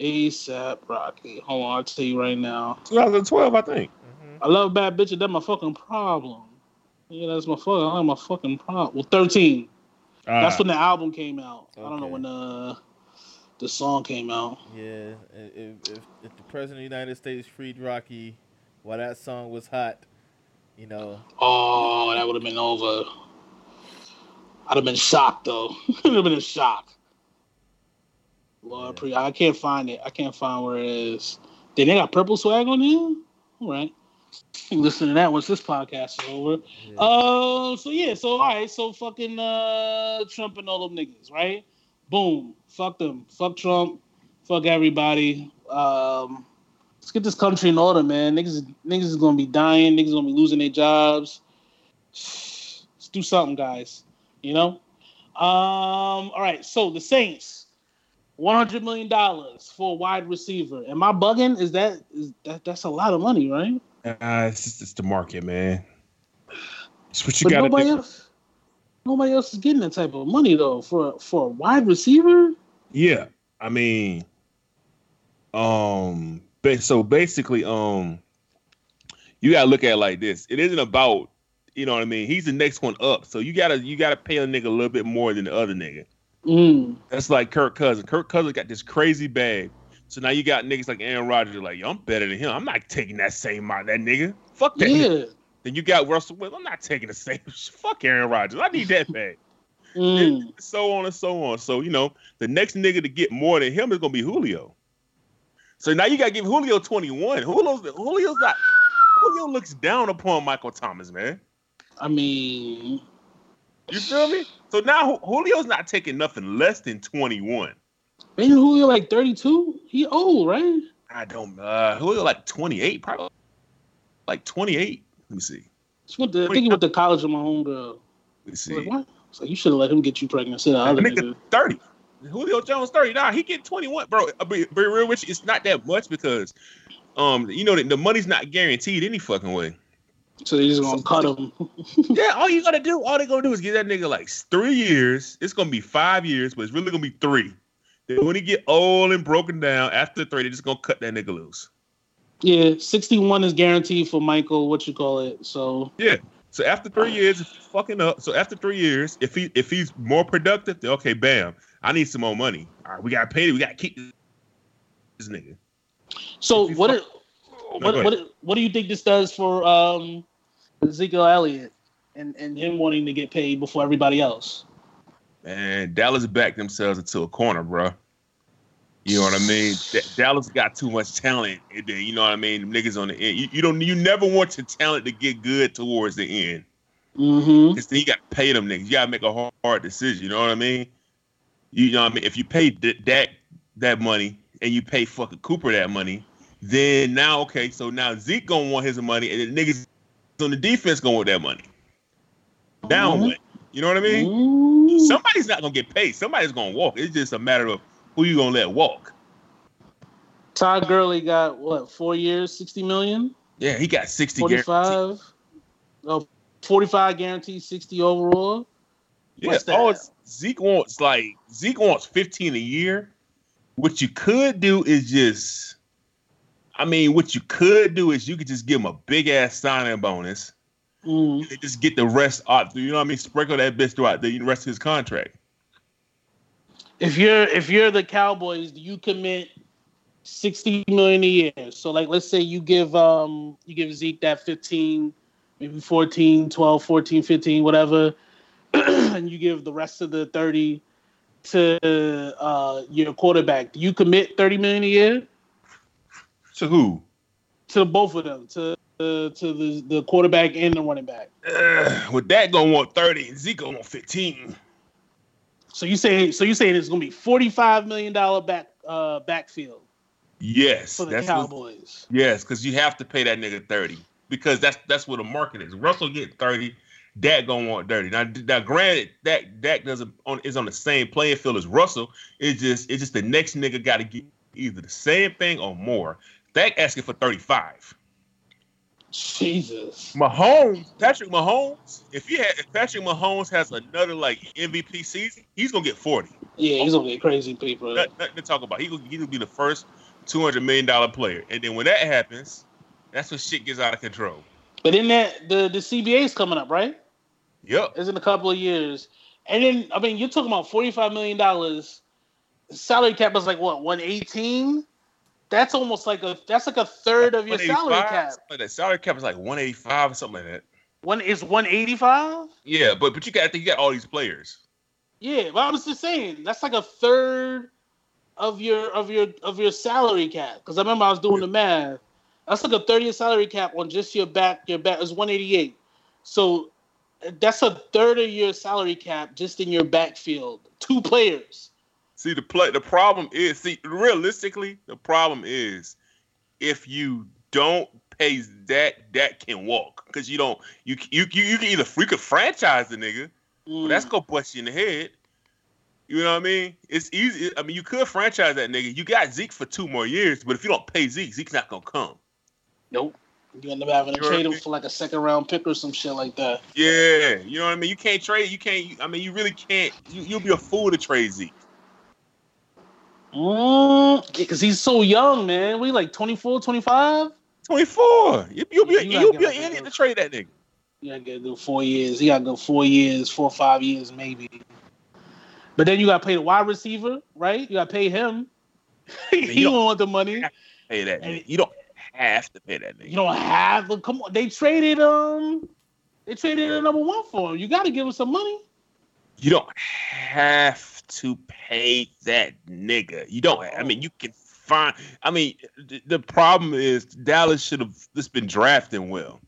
ASAP Rocky. Hold on, I'll tell you right now. 2012, I think. Mhm. I love bad bitches. That's my fucking problem. Yeah, that's my fucking. That's my fucking problem. Well, thirteen. That's when the album came out. I don't know when the the song came out. Yeah, if, if if the president of the United States freed Rocky while that song was hot, you know, Oh, that would have been over. I'd have been shocked though. I'd have been in shock. Lord, pre- I can't find it. I can't find where it is. Then they got purple swag on here. All right. Listen to that once this podcast is over. Yeah. Uh, so yeah, so all right, so fucking uh, Trump and all them niggas, right? Boom, fuck them, fuck Trump, fuck everybody. Um, let's get this country in order, man. Niggas, niggas is gonna be dying. Niggas gonna be losing their jobs. Let's do something, guys. You know. Um. All right. So the Saints, one hundred million dollars for a wide receiver. Am I bugging? Is that is that that's a lot of money, right? Uh, it's just it's the market, man. It's what you got to nobody do. else, nobody else is getting that type of money though for for a wide receiver. Yeah, I mean, um, so basically, um, you gotta look at it like this. It isn't about, you know what I mean. He's the next one up, so you gotta you gotta pay a nigga a little bit more than the other nigga. Mm. That's like Kirk Cousins. Kirk Cousins got this crazy bag. So now you got niggas like Aaron Rodgers, like, yo, I'm better than him. I'm not taking that same amount, that nigga. Fuck that. nigga. Then you got Russell Wilson. I'm not taking the same. Fuck Aaron Rodgers. I need that bag. Mm. so on and so on. So you know, the next nigga to get more than him is gonna be Julio. So now you gotta give Julio 21. Julio's Julio's not Julio looks down upon Michael Thomas, man. I mean, You feel me? So now Julio's not taking nothing less than 21. Ain't Julio like thirty two? He old, right? I don't uh Julio like 28, probably like 28. Let me see. He went to, I think he went to college with my homegirl. Let me see. like, what? It's like you should have let him get you pregnant. That other nigga nigga. 30. Julio Jones 30. Nah, he get 21, bro. I'll be, be real with you. It's not that much because um, you know, the, the money's not guaranteed any fucking way. So they just gonna cut him. Yeah, all you gotta do, all they gonna do is give that nigga like three years. It's gonna be five years, but it's really gonna be three. When he get old and broken down after three, they're just gonna cut that nigga loose. yeah, sixty one is guaranteed for Michael. What you call it? So yeah. So after three years, if he's fucking up. So after three years, if he if he's more productive, then okay, bam. I need some more money. All right, we gotta pay. It, we gotta keep this, nigga. so what? Oh, what, what, what do you think this does for um, Ezekiel Elliott and, and him wanting to get paid before everybody else? Man, Dallas backed themselves into a corner, bro. You know what I mean? D- Dallas got too much talent. And you know what I mean? Them niggas on the end. You, you don't. You never want your talent to get good towards the end. Mm-hmm. Because then you got to pay them niggas. You got to make a hard, hard decision. You know what I mean? You know what I mean? If you pay D- Dak that money and you pay fucking Cooper that money, then now okay, so now Zeke gonna want his money, and the niggas on the defense gonna want that money. Mhm. what? You know what I mean? Ooh. Somebody's not gonna get paid. Somebody's gonna walk. It's just a matter of who you gonna let walk. Todd Gurley got what? Four years, sixty million. Yeah, he got sixty. 45 oh, 45 guaranteed 60 overall Yeah, What's all it's- Zeke wants like Zeke wants fifteen a year. What you could do is just, I mean, what you could do is you could just give him a big ass signing bonus. Mm. And just get the rest out. You know what I mean? Sprinkle that bitch throughout the rest of his contract. if you're if you're the cowboys do you commit 60 million a year so like let's say you give um you give zeke that 15 maybe 14 12 14 15 whatever and you give the rest of the 30 to uh your quarterback do you commit 30 million a year To who? to both of them to to the the quarterback and the running back Uh, with that gonna want thirty, and Zeke gonna want fifteen. So you say so you saying it's gonna be forty five million dollar back uh backfield Yes, for the that's what, Cowboys. yes, because you have to pay that nigga thirty because that's that's what the market is. Russell get thirty, Dak gonna want thirty. Now, now granted, Dak Dak doesn't on is on the same playing field as Russell. It's just it's just the next nigga got to get either the same thing or more. Dak asking for thirty five. Jesus. Mahomes, Patrick Mahomes, if he had if Patrick Mahomes has another like MVP season, he's gonna get forty. Yeah, he's gonna get crazy people. Nothing, nothing to talk about. He gonna, he be the first two hundred million dollar player, and then when that happens, that's when shit gets out of control. But then that the the CBA is coming up, right? Yep. It's in a couple of years. And then I mean you're talking about forty five million dollars. Salary cap is like what, one eighteen? That's almost like a that's like a third of your salary cap. Like that salary cap is like one eighty five or something like that. One is one eighty five? Yeah, but but you got I think you got all these players. Yeah, but I was just saying that's like a third of your of your of your salary cap. Because I remember I was doing the math. That's like a 30 year salary cap on just your back. Your back is 188. So that's a third of your salary cap just in your backfield. Two players. See the play. The problem is, see, realistically, the problem is if you don't pay that, that can walk because you don't. You you you, you can either you could franchise the nigga, Mm. but that's gonna bust you in the head. You know what I mean? It's easy. I mean, you could franchise that nigga. You got Zeke for two more years, but if you don't pay Zeke, Zeke's not gonna come. nope. You end up having to You trade I him mean? for like a second round pick or some shit like that. Yeah, you know what I mean. You can't trade. You can't. I mean, you really can't. You, you'll be a fool to trade Zeke. Mm, because he's so young, man. We like 24, 25. Twenty four. You, you'll be. You you'll be an idiot to trade that nigga. You gotta go four years. He gotta go four years, four or five years maybe. But then you gotta pay the wide receiver, right? You gotta pay him. he don't don't- want the money. Pay that. And-. You don't have to pay that nigga. You don't have to come on. They traded um they traded a number one for him. You gotta give him some money. You don't have to pay that nigga. You don't. I mean, you can find. I mean, the, the problem is Dallas should have just been drafting well.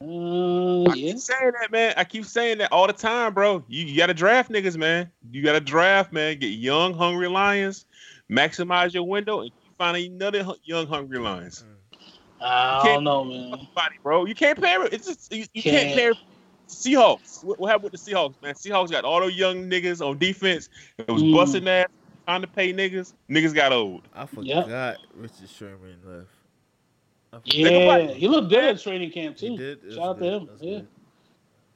Uh, I yeah. keep saying that, man. I keep saying that all the time, bro. You, you got to draft niggas, man. You got to draft, man. Get young, hungry lions. Maximize your window and keep finding another young, hungry lions. I can't- don't know, man. Bro. You can't pair it. It's just you, you can't Can't. pair Seahawks. What, what happened with the Seahawks, man? Seahawks got all those young niggas on defense. It was Mm. busting ass, trying to pay niggas. Niggas got old. I Yep. forgot Richard Sherman left. I forgot. Yeah, he looked good at training camp He too. did. Shout out to him. That's Yeah.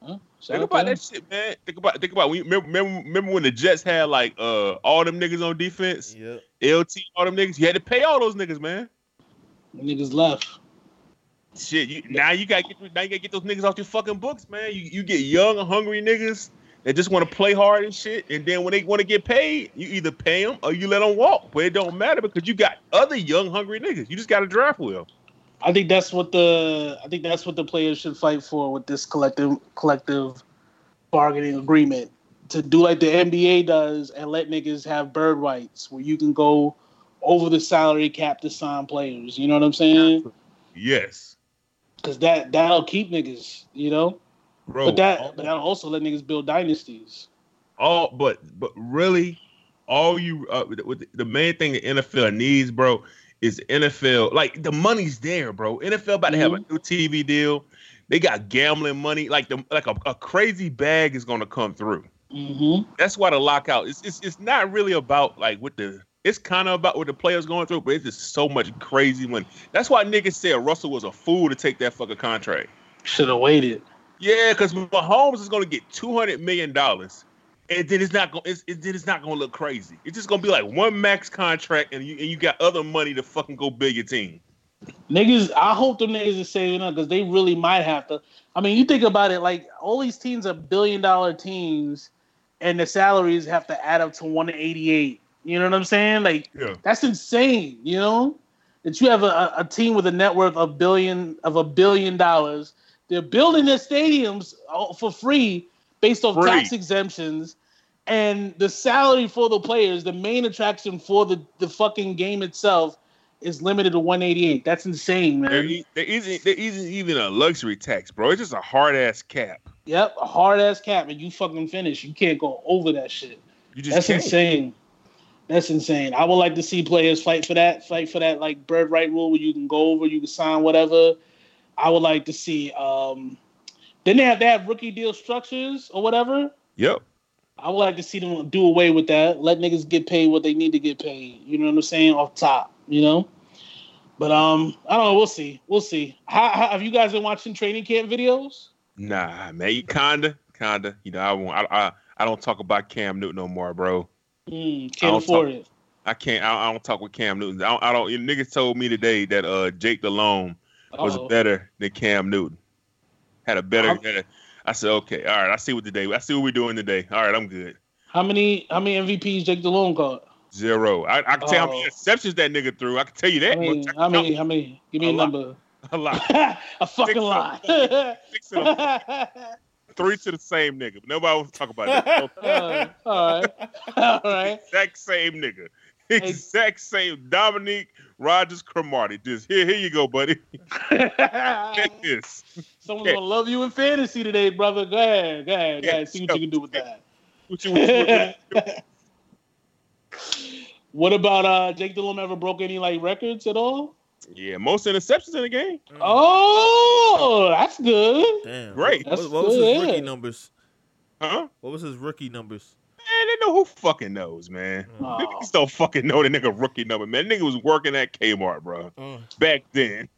Huh? Think about him. that shit, man. Think about think about when you remember, remember remember when the Jets had like uh all them niggas on defense, Yep. LT, all them niggas. You had to pay all those niggas, man. Niggas left. Shit, you, now you gotta get now you gotta get those niggas off your fucking books, man. You you get young and hungry niggas that just want to play hard and shit, and then when they want to get paid, you either pay them or you let them walk. But it don't matter because you got other young hungry niggas. You just got to draft well. I think that's what the I think that's what the players should fight for with this collective collective bargaining agreement to do like the NBA does and let niggas have bird rights where you can go over the salary cap to sign players. You know what I'm saying? Yes, Because that that'll keep niggas. You know, bro. but that but that'll also let niggas build dynasties. all but but really all you uh, with the main thing the NFL needs, bro, is NFL like the money's there, bro. NFL about to have a new TV deal. They got gambling money, like the like a, a crazy bag is gonna come through. Mm-hmm. That's why the lockout is it's, it's not really about like what the it's kind of about what the players going through, but it's just so much crazy money. That's why niggas said Russell was a fool to take that fucking contract. Should have waited. Yeah, because Mahomes is going to get two hundred million dollars, and then it's not going. It's, it, then it's not going to look crazy. It's just going to be like one max contract, and you and you got other money to fucking go build your team. Niggas, I hope them niggas are saving up because they really might have to. I mean, you think about it, like all these teams are billion dollar teams, and the salaries have to add up to one eighty eight. You know what I'm saying? Like Yeah. that's insane. You know that you have a, a- team with a net worth of billion of a billion dollars. They're building their stadiums uh, for free based off Free. tax exemptions. And the salary for the players, the main attraction for the, the fucking game itself, is limited to 188. That's insane, man. e- there isn't there isn't even a luxury tax, bro. It's just a hard ass cap. Yep, a hard ass cap, and you fucking finish. You can't go over that shit. You just That's can't. insane. That's insane. I would like to see players fight for that, fight for that like bird right rule where you can go over, you can sign whatever. I would like to see. um Then they have they have rookie deal structures or whatever. Yep. I would like to see them do away with that. Let niggas get paid what they need to get paid. You know what I'm saying? Off top, you know. But um, I don't know. We'll see. We'll see. How, how have you guys been watching training camp videos? Nah, man. You kinda, kinda. You know, I won't. I, I I don't talk about Cam Newton no more, bro. Mm, I can't don't afford talk- it. I can't. I, I don't talk with Cam Newton. I don't. I don't niggas told me today that uh Jake Delhomme was Uh-oh. better than Cam Newton. Had a better. Had a- I said, okay, all right. I see what today. I see what we're doing today. All right, I'm good. How many how many MVPs Jake Delhomme got? Zero. I, I can tell how many interceptions that nigga threw. I can tell you that I mean, much. I how many? How many? Give me A a, lot. number. A lot. a fucking Six lie. Six three to the same nigga. But nobody wants to talk about that. Uh, all right, all right. exact same nigga. exact same Dominique Rodgers Cromartie. Just here, here you go, buddy. This. Someone's gonna love you in fantasy today, brother. Go ahead, go ahead, go ahead. See what you can do with that. What you, what you- What about uh Jake Delhomme ever broke any like records at all? Yeah, most interceptions in the game. Mm. Oh, that's good. Damn. Great. What, That's what was his good. rookie numbers? Huh? What was his rookie numbers? Man, they know who fucking knows, man. Oh. Niggas don't fucking know the nigga rookie number, man. Nigga was working at Kmart, bro. Mm. Back then.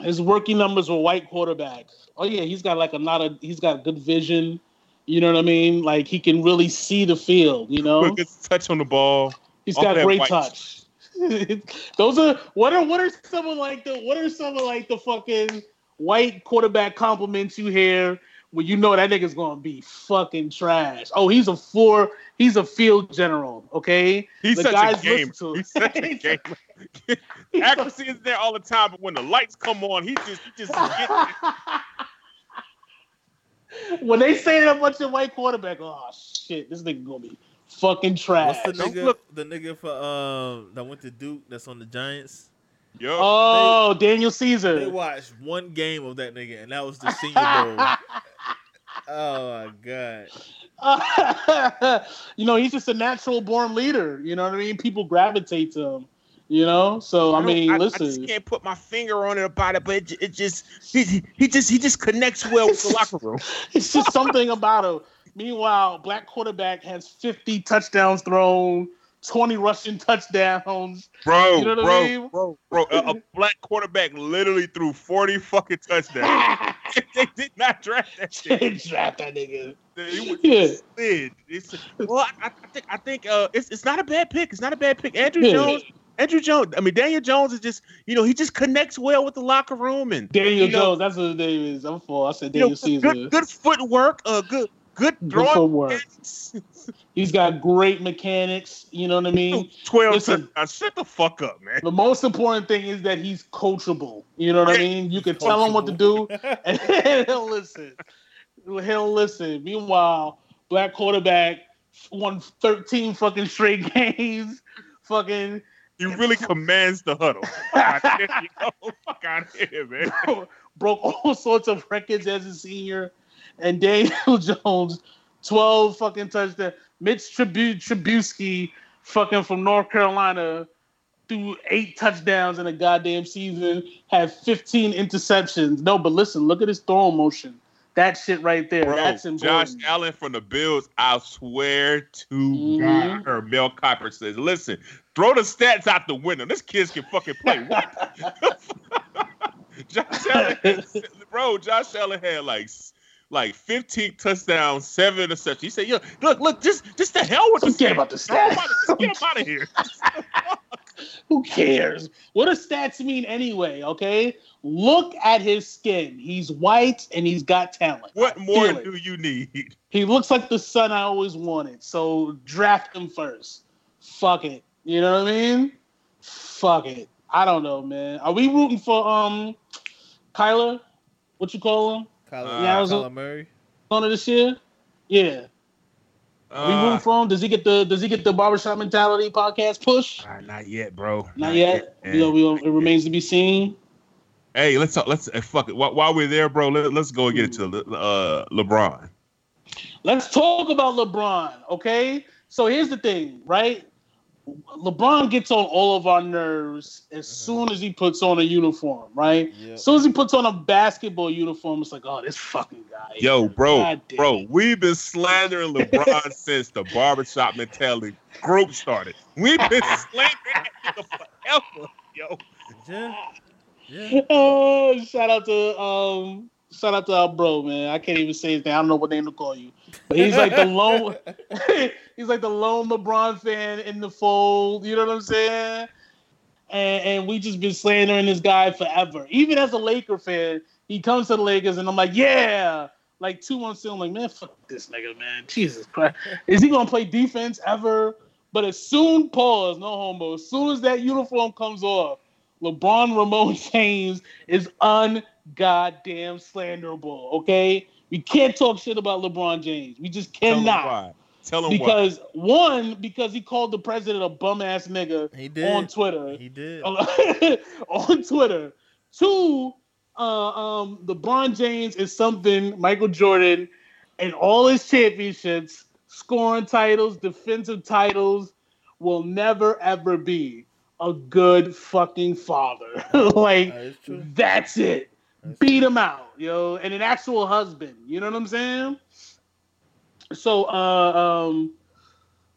His rookie numbers were white quarterbacks. Oh yeah, he's got like a lot of he's got good vision. You know what I mean? Like he can really see the field. You know, Quick touch on the ball. he's all got great touch. Those are what are what are some of like the what are some of like the fucking white quarterback compliments you hear when you know that nigga's gonna be fucking trash. Oh, he's a four. He's a field general. Okay, He's The such a guys gamer. listen to- He's such a a- Accuracy is there all the time, but when the lights come on, he just he just when they say that bunch of white quarterback, oh shit, this nigga gonna be fucking trash. What's the nigga? look- The nigga for um that went to Duke that's on the Giants. Yo, Oh, Daniel Caesar. They watched one game of that nigga, and that was the Senior Bowl. oh my god! you know, he's just a natural born leader. You know what I mean? People gravitate to him. You know, so I don't- mean, I, listen. I just can't put my finger on it about it, but it, it just he, he just he just connects well with the locker room. It's just something about him. Meanwhile, black quarterback has 50 touchdowns thrown, 20 rushing touchdowns. Bro, You know what I bro, mean? bro, bro, a, a black quarterback literally threw 40 fucking touchdowns. they did not draft that shit. they Draft that nigga. It was Yeah. slid. It's, well, I, I think I think uh, it's it's not a bad pick. It's not a bad pick. Andrew Yeah. Jones. Andrew Jones. I mean, Daniel Jones is just you know he just connects well with the locker room and Daniel you know, Jones, that's what his name is. I'm for. I said you know, Daniel Caesar. good, good footwork. Uh, good good Good throwing. footwork. He's got great mechanics. You know what I mean? Twelve. Listen. touchdowns. Shut the fuck up, man. The most important thing is that he's coachable. You know what I mean? You can tell him what to do, and he'll listen. He'll listen. Meanwhile, black quarterback won 13 fucking straight games. Fucking He really commands the huddle. Fuck out of here, yo. Fuck out of here, man. broke all sorts of records as a senior. And Daniel Jones, 12 fucking touchdowns. Mitch Tribu- Trubisky, fucking from North Carolina, threw eight touchdowns in a goddamn season, had 15 interceptions. No, but listen, look at his throw motion. That shit right there. Bro, That's important. Josh. Allen from the Bills, I swear to Mhm. God, or Mel Kiper says, listen, throw the stats out the window. This kid can fucking play. Josh Allen, bro, Josh Allen had like like 15 touchdowns, seven interceptions. He said, "Yo, look, look, just just the hell with the Forget stats. about the stats. out of- Get him out of here." Who cares? What do stats mean anyway? Okay, look at his skin. He's white and he's got talent. What more it. do you need? He looks like the son I always wanted. So draft him first. Fuck it. You know what I mean? Fuck it. I don't know, man. Are we rooting for um Kyler? What you call him? Kyler, Yeah, I was- Kyler Murray. On this year? Yeah. Are we Uh, rooting for him? Does he get the Does he get the barbershop mentality podcast push? uh, not yet, bro. Not yet. man. You know, we, it remains to be seen. Hey, let's talk. Let's uh, fuck it. While, while we're there, bro, let, us go and get into Le- uh, LeBron. Let's talk about LeBron, okay? So here's the thing, right? LeBron gets on all of our nerves as soon as he puts on a uniform, right? Yep. As soon as he puts on a basketball uniform, it's like, oh, this fucking guy. Yo, bro, bro, we've been slandering LeBron since the barbershop mentality group started. We've been slandering that nigga forever, yo. Yeah. Yeah. Oh, shout out to um, shout out to our bro, man. I can't even say his name. I don't know what name to call you, but he's like the lone, he's like the lone LeBron fan in the fold. You know what I'm saying? And, and we just been slandering this guy forever. Even as a Laker fan, he comes to the Lakers, and I'm like, yeah. Like two months in, I'm like, man, fuck this nigga, man. Jesus Christ, is he gonna play defense ever? But as soon, pause, no homo. As soon as that uniform comes off, LeBron Ramon James is ungoddamn slanderable. Okay, we can't talk shit about LeBron James. We just Tell him cannot. why. Tell him because one, because he called the president a bum ass nigga He did. on Twitter. He did. on Twitter. Two, uh, um, LeBron James is something Michael Jordan and all his championships, scoring titles, defensive titles, will never ever be a good fucking father. like That is that's it. That's Beat him out, yo, and an actual husband. You know what I'm saying? So, uh, um,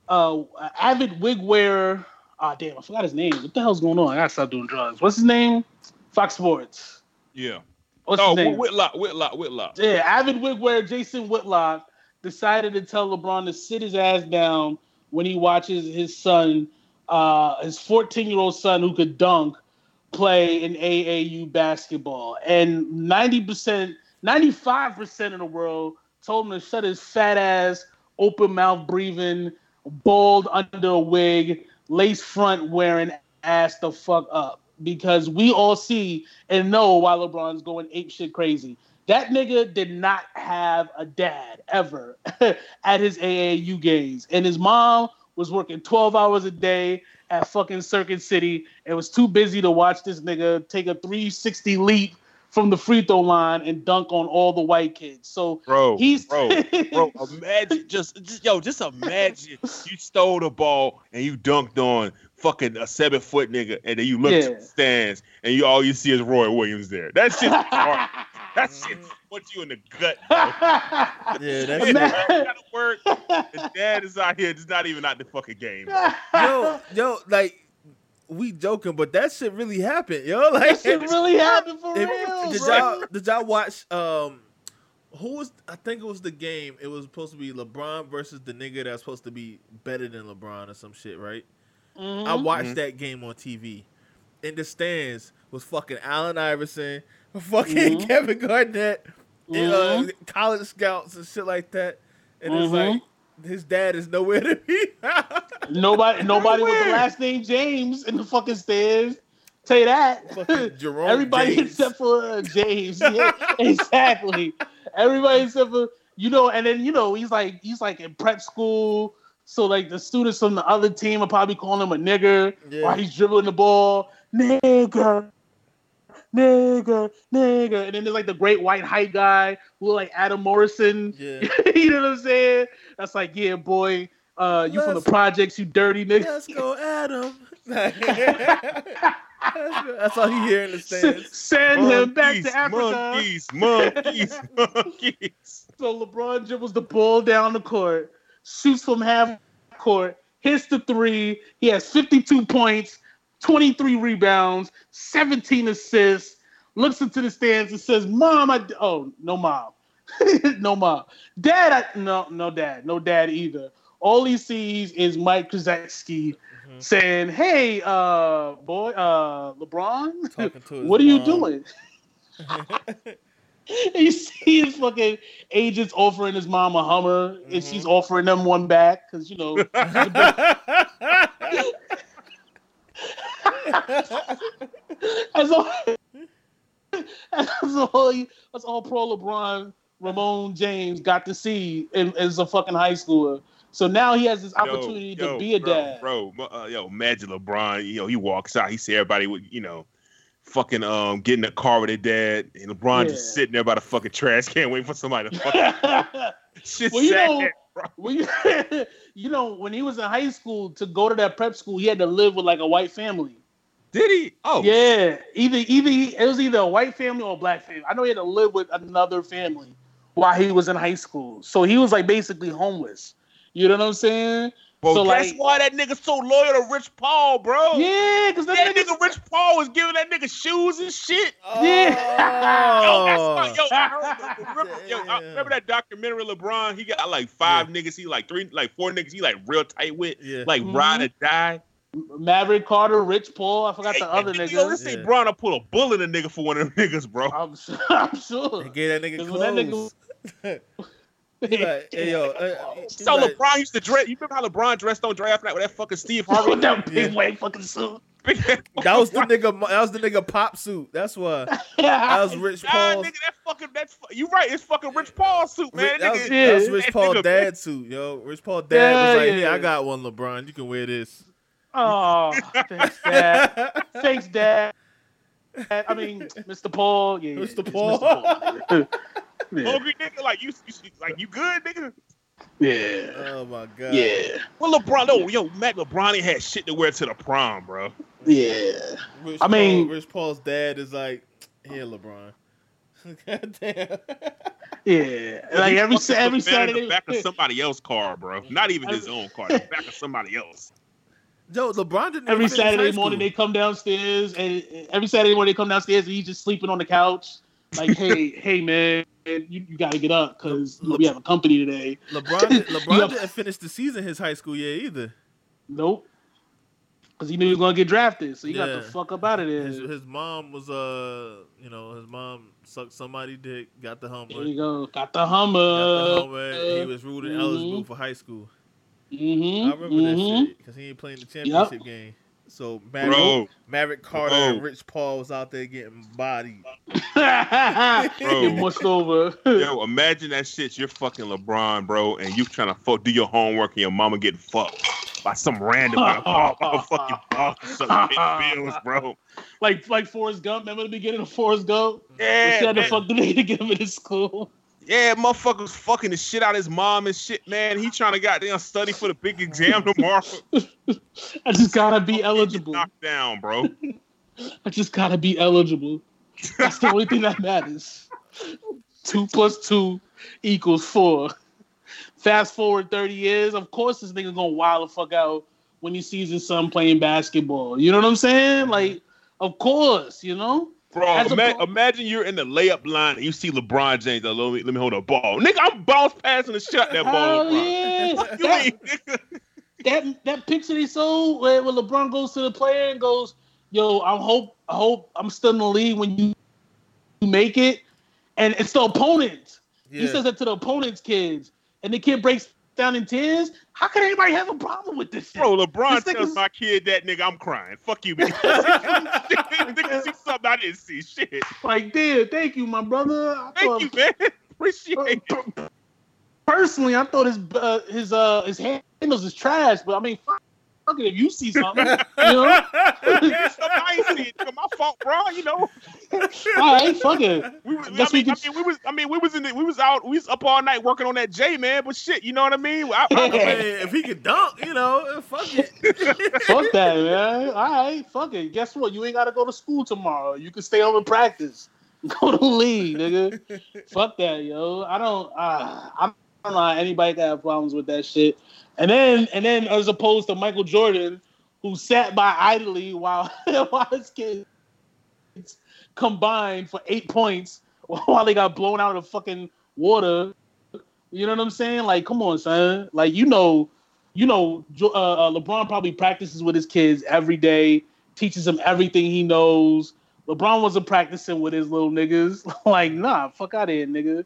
uh, avid wig wearer. Ah, damn, I forgot his name. What the hell's going on? I gotta stop doing drugs. What's his name? Fox Sports. Yeah. What's oh, his name? Whitlock, Whitlock, Whitlock. Yeah, avid wig wearer Jason Whitlock decided to tell LeBron to sit his ass down when he watches his son, uh, his 14 year old son who could dunk, play in AAU basketball. And 90%, 95% of the world told him to shut his fat ass, open mouth breathing, bald under a wig, lace front wearing ass the fuck up. Because we all see and know why LeBron's going ape shit crazy. That nigga did not have a dad ever at his AAU games. And his mom was working 12 hours a day at fucking Circuit City and was too busy to watch this nigga take a 360 leap from the free throw line and dunk on all the white kids. So Bro, he's bro, bro, imagine just, just yo, just imagine you stole the ball and you dunked on fucking a seven foot nigga, and then you look Yeah. to the stands and you all you see is Roy Williams there. That shit, hard. that shit puts you in the gut. Yeah, that's His Man. dad gotta work. His dad is out here, just not even out the fucking game. bro. yo, yo, like we joking, but that shit really happened, yo. Like that shit really happened for If- real. did y'all did y'all watch um who was I think it was the game. It was supposed to be LeBron versus the nigga that's supposed to be better than LeBron or some shit, right? Mhm. I watched Mhm. that game on TV. In the stands was fucking Allen Iverson, fucking Mhm. Kevin Garnett, and, uh, college scouts and shit like that. And it's Mhm. like his dad is nowhere to be. Nobody, nobody with the last name James in the fucking stairs. Tell you that. Jerome Everybody James. except for uh, James. Yeah, exactly. Everybody except for you know, and then you know he's like he's like in prep school. So like the students from the other team are probably calling him a nigger Yeah. while he's dribbling the ball. Nigger, nigger, nigger. And then there's like the great white height guy who look like Adam Morrison. Yeah. you know what I'm saying? That's like, yeah, boy, uh, you from the projects, you dirty nigga. Let's go, Adam. That's all you hear in the stands. Send him back to Africa. Monkeys, monkeys, monkeys. So LeBron dribbles the ball down the court, shoots from half court, hits the three. He has 52 points, 23 rebounds, 17 assists. Looks into the stands and says, "Mom, I d- oh no mom, no mom, dad, I, no no dad, no dad either." All he sees is Mike Krzyzewski Mhm. saying, "Hey, uh, boy, uh, LeBron, Talking to his what are you doing?" And you see his fucking agents offering his mom a Hummer, and Mhm. she's offering them one back because you know. that's all. That's all. That's all. Pro LeBron, Ramon James got to see in, as a fucking high schooler. So now he has this opportunity Yo, to yo, be a bro, dad. Bro, uh, yo, imagine LeBron. You know, he walks out. He see everybody with, you know, fucking um getting a car with their dad, and LeBron just sitting there by the fucking trash can, waiting for somebody to fucking shit. Well, you sad, know-. Well, you, know, when he was in high school, to go to that prep school, he had to live with like a white family. Did he? Oh, Yeah, either either he, it was either a white family or a black family. I know he had to live with another family while he was in high school, so he was like basically homeless. You know what I'm saying? Bro, so, that's like- why that nigga so loyal to Rich Paul, bro. Yeah, because that, That nigga. nigga Rich Paul was giving that nigga shoes and shit. Yeah. Yo, that's why, Oh. yo, I remember, yo, I remember that documentary LeBron? He got like five niggas. He like three, like four niggas. He like real tight with, Yeah. like Mhm. ride or die. Maverick Carter, Rich Paul. I forgot the other hey, Yo, niggas. let's say Yeah. Bron will pull a bullet in a nigga for one of them niggas, bro. I'm sure. I'm sure. They gave that nigga when that clothes. He like, hey, yo, uh, So like- LeBron used to dress. You remember how LeBron dressed on draft night with that fucking Steve Harvey? With that big Yeah. white fucking suit. That was the nigga. That was the nigga pop suit. That's why. That was Rich Nah, Paul. nigga, that fucking that's you right. It's fucking Rich Paul suit, man. That was, nigga. that was Rich that Paul nigga- dad suit, yo. Rich Paul dad Yeah, was like, yeah. "Yeah, I got one, LeBron. You can wear this." Oh, thanks, Dad. Thanks, Dad. I mean, Mr. Paul. Yeah, Mr. it's Paul. Paul. Yeah. Hungry nigga, like you, you, like you good, nigga. yeah. Oh my god. Yeah. Well, LeBron, oh, yo, Mac LeBron ain't had shit to wear to the prom, bro. Yeah. Rich I mean- Paul, Rich Paul's dad is like, "Here, LeBron." God damn. Yeah. Like every Fucking every in Saturday. the back of somebody else's car, bro. Not even his own car, the back of somebody else. Yo, LeBron didn't Every even finish high Saturday morning they come downstairs, and and every Saturday morning they come downstairs, and he's just sleeping on the couch. Like, hey, hey, man, you, you got to get up because know, we have a company today. LeBron, LeBron Yup. didn't finish the season his high school year either. Nope. Because he knew he was gonna get drafted, so he got the fuck up out of there. His, his mom was uh, you know, his mom sucked somebody dick, got the hummer, There you go. Got the got Hummer. the hummer. He was ruled mhm. eligible for high school. Mm-hmm. I remember that shit because he ain't playing the championship game. So Maverick, Bro, Maverick Carter Bro. and Rich Paul was out there getting bodied. Get mushed over. yo, imagine that shit. You're fucking LeBron, bro, and you trying to fuck, do your homework, and your mama getting fucked by some random motherfucking boss or some big bills, bro. like like Forrest Gump. Remember the beginning of Forrest Gump? Yeah, she had to man. fuck the nigga to get him into school. Yeah, motherfuckers fucking the shit out of his mom and shit, man. He trying to goddamn study for the big exam tomorrow. I just gotta be eligible. Knocked down, bro. I just gotta be eligible. That's the only thing that matters. Two plus two equals four. Fast forward 30 years, of course this nigga gonna wild the fuck out when he sees his son playing basketball. You know what I'm saying? Mm-hmm. Like, of course, you know? Bro, As a ima- imagine you're in the layup line and you see LeBron James. uh, Let me, let me hold a ball. Nigga, I'm bounce passing the shit out that ball. Hell LeBron. yeah. You that, mean, nigga? that that picture they showed where, where LeBron goes to the player and goes, "Yo, I hope I hope I'm still in the league when you you make it," and it's the opponent. He says that to the opponent's kids, and the kid breaks down in tears. How can anybody have a problem with this shit? Bro, LeBron This tells my kid that nigga, I'm crying. Fuck you, man. nigga see something I didn't see. Shit. Like, dude, thank you, my brother. I thought- Thank you, man. Appreciate it. per- Personally, I thought his uh, his uh his handles is trash, but I mean, fuck fuck it if you see something, you know. I ain't see it. nigga. My fault, bro. You know, All right, fuck it. we was, I, Guess we mean, I can- mean, we was, I mean, we was in, the, we was out, we was up all night working on that J, man. But shit, you know what I mean? I, I I, mean, if he could dunk, you know, fuck it. Fuck that, man. All right, fuck it. Guess what? You ain't got to go to school tomorrow. You can stay home and practice. Go to league, nigga. fuck that, yo. I don't. Uh, I how anybody got problems with that shit. And then, and then, as opposed to Michael Jordan, who sat by idly while while his kids combined for eight points while they got blown out of the fucking water. You know what I'm saying? Like, come on, son. Like, you know, you know, uh, uh, LeBron probably practices with his kids every day, teaches them everything he knows. LeBron wasn't practicing with his little niggas. like, nah, fuck out of here, nigga.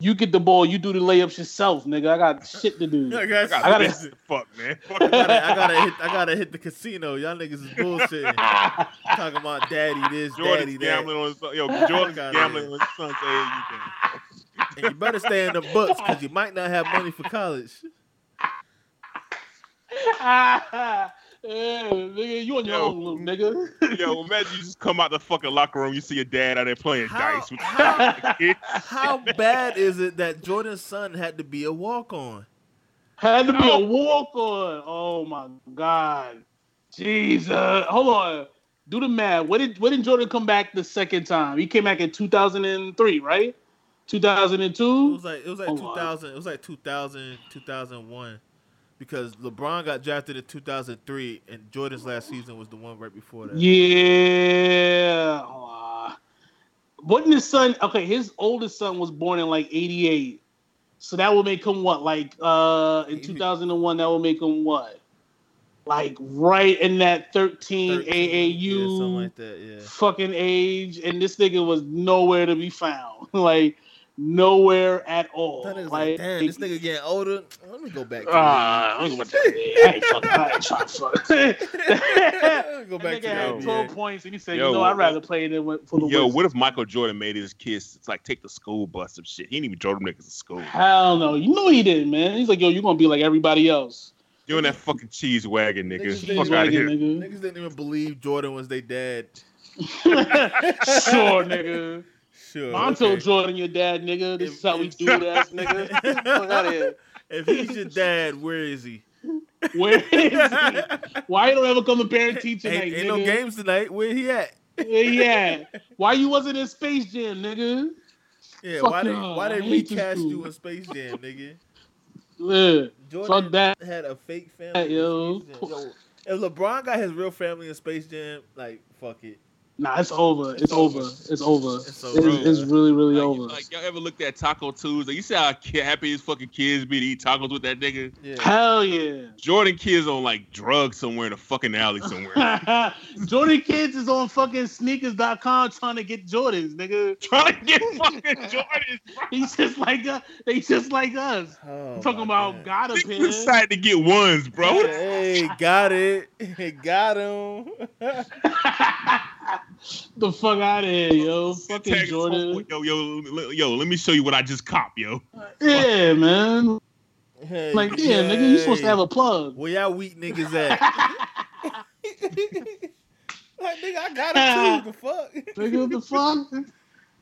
You get the ball, you do the layups yourself, nigga. I got shit to do. I I got, got I gotta- this. Fuck, man. Fuck I gotta, I gotta hit, I gotta hit the casino. Y'all niggas is bullshitting. Talking about daddy this, daddy Jordan's that. gambling on his. Yo, Jordan's Fuck outta gambling on his son's age. And you better stay in the books because you might not have money for college. yeah, nigga, you on your Yo. own, little nigga. Yo, imagine you just come out the fucking locker room, you see your dad out there playing How- dice with how- How bad is it that Jordan's son had to be a walk on? Had to be a walk on. Oh my god. Jesus. Hold on. Do the math. When did when did Jordan come back the second time? He came back in 2003, right? Two thousand and two. It 2002? was like it was like 2000. It was like 2000, 2001, because LeBron got drafted in 2003, and Jordan's last season was the one right before that. Yeah. Uh, wasn't his son okay, his oldest son was born in like 88. So that would make him what? Like uh in 2001 that would make him what? Like right in that 13, 13, AAU yeah, something like that. Yeah. fucking age, and this nigga was nowhere to be found. like nowhere at all. That Like, like, damn, this nigga getting older. Let me go back. To Ah, I ain't gonna- I ain't fucking- I ain't trying to fuck. Let me go That back nigga to had 12 NBA. points and he said, Yo, you know, I'd rather play than with- for the Yo, Wizards. what if Michael Jordan made his kids it's like take the school bus or shit? He didn't even drove them niggas to school. Hell no. You know he didn't, man. He's like, yo, you're gonna be like everybody else. You in that fucking cheese wagon, nigga. Niggas Fuck didn't out of Wagon, here. nigga. Niggas didn't even believe Jordan was their dad. sure, nigga. Sure. Mom told okay. Jordan your dad, nigga. This is how we do it, ass nigga. Fuck out of here. If he's your dad, where is he? Where is he? Why you don't ever come to parent teacher ain't night, ain't nigga? no games tonight. Where he at? Where he at? Why you wasn't in Space Jam, nigga? Yeah, Fuck why they nah, why I they recast you in Space Jam, nigga? Yeah. Jordan Fuck that. had a fake family. in yo. Space Jam. Yo, if LeBron got his real family in Space Jam, like fuck it. Nah, it's over. It's over. It's over. It's It's, over. it's really, really Like, over. like, y'all ever looked at Taco Tuesday? You see how happy his fucking kids be to eat tacos with that nigga? Yeah. Hell yeah. Jordan kids on like drugs somewhere in a fucking alley somewhere. Jordan Kids is on fucking sneakers.com trying to get Jordans, nigga. Trying to get fucking Jordans, bro. He's just like us. They just like us. Oh, talking about God. God Niggas opinion. excited to get ones, bro. Hey, got it. got him. the fuck out of here, yo. Fucking Tag Jordan. homeboy, Yo, yo, yo, let me show you what I just cop, yo. Yeah, man. Hey, Like, yeah, nigga, you supposed to have a plug. Where y'all weak niggas at? like, nigga, I got it too. The fuck? Nigga, what the fuck?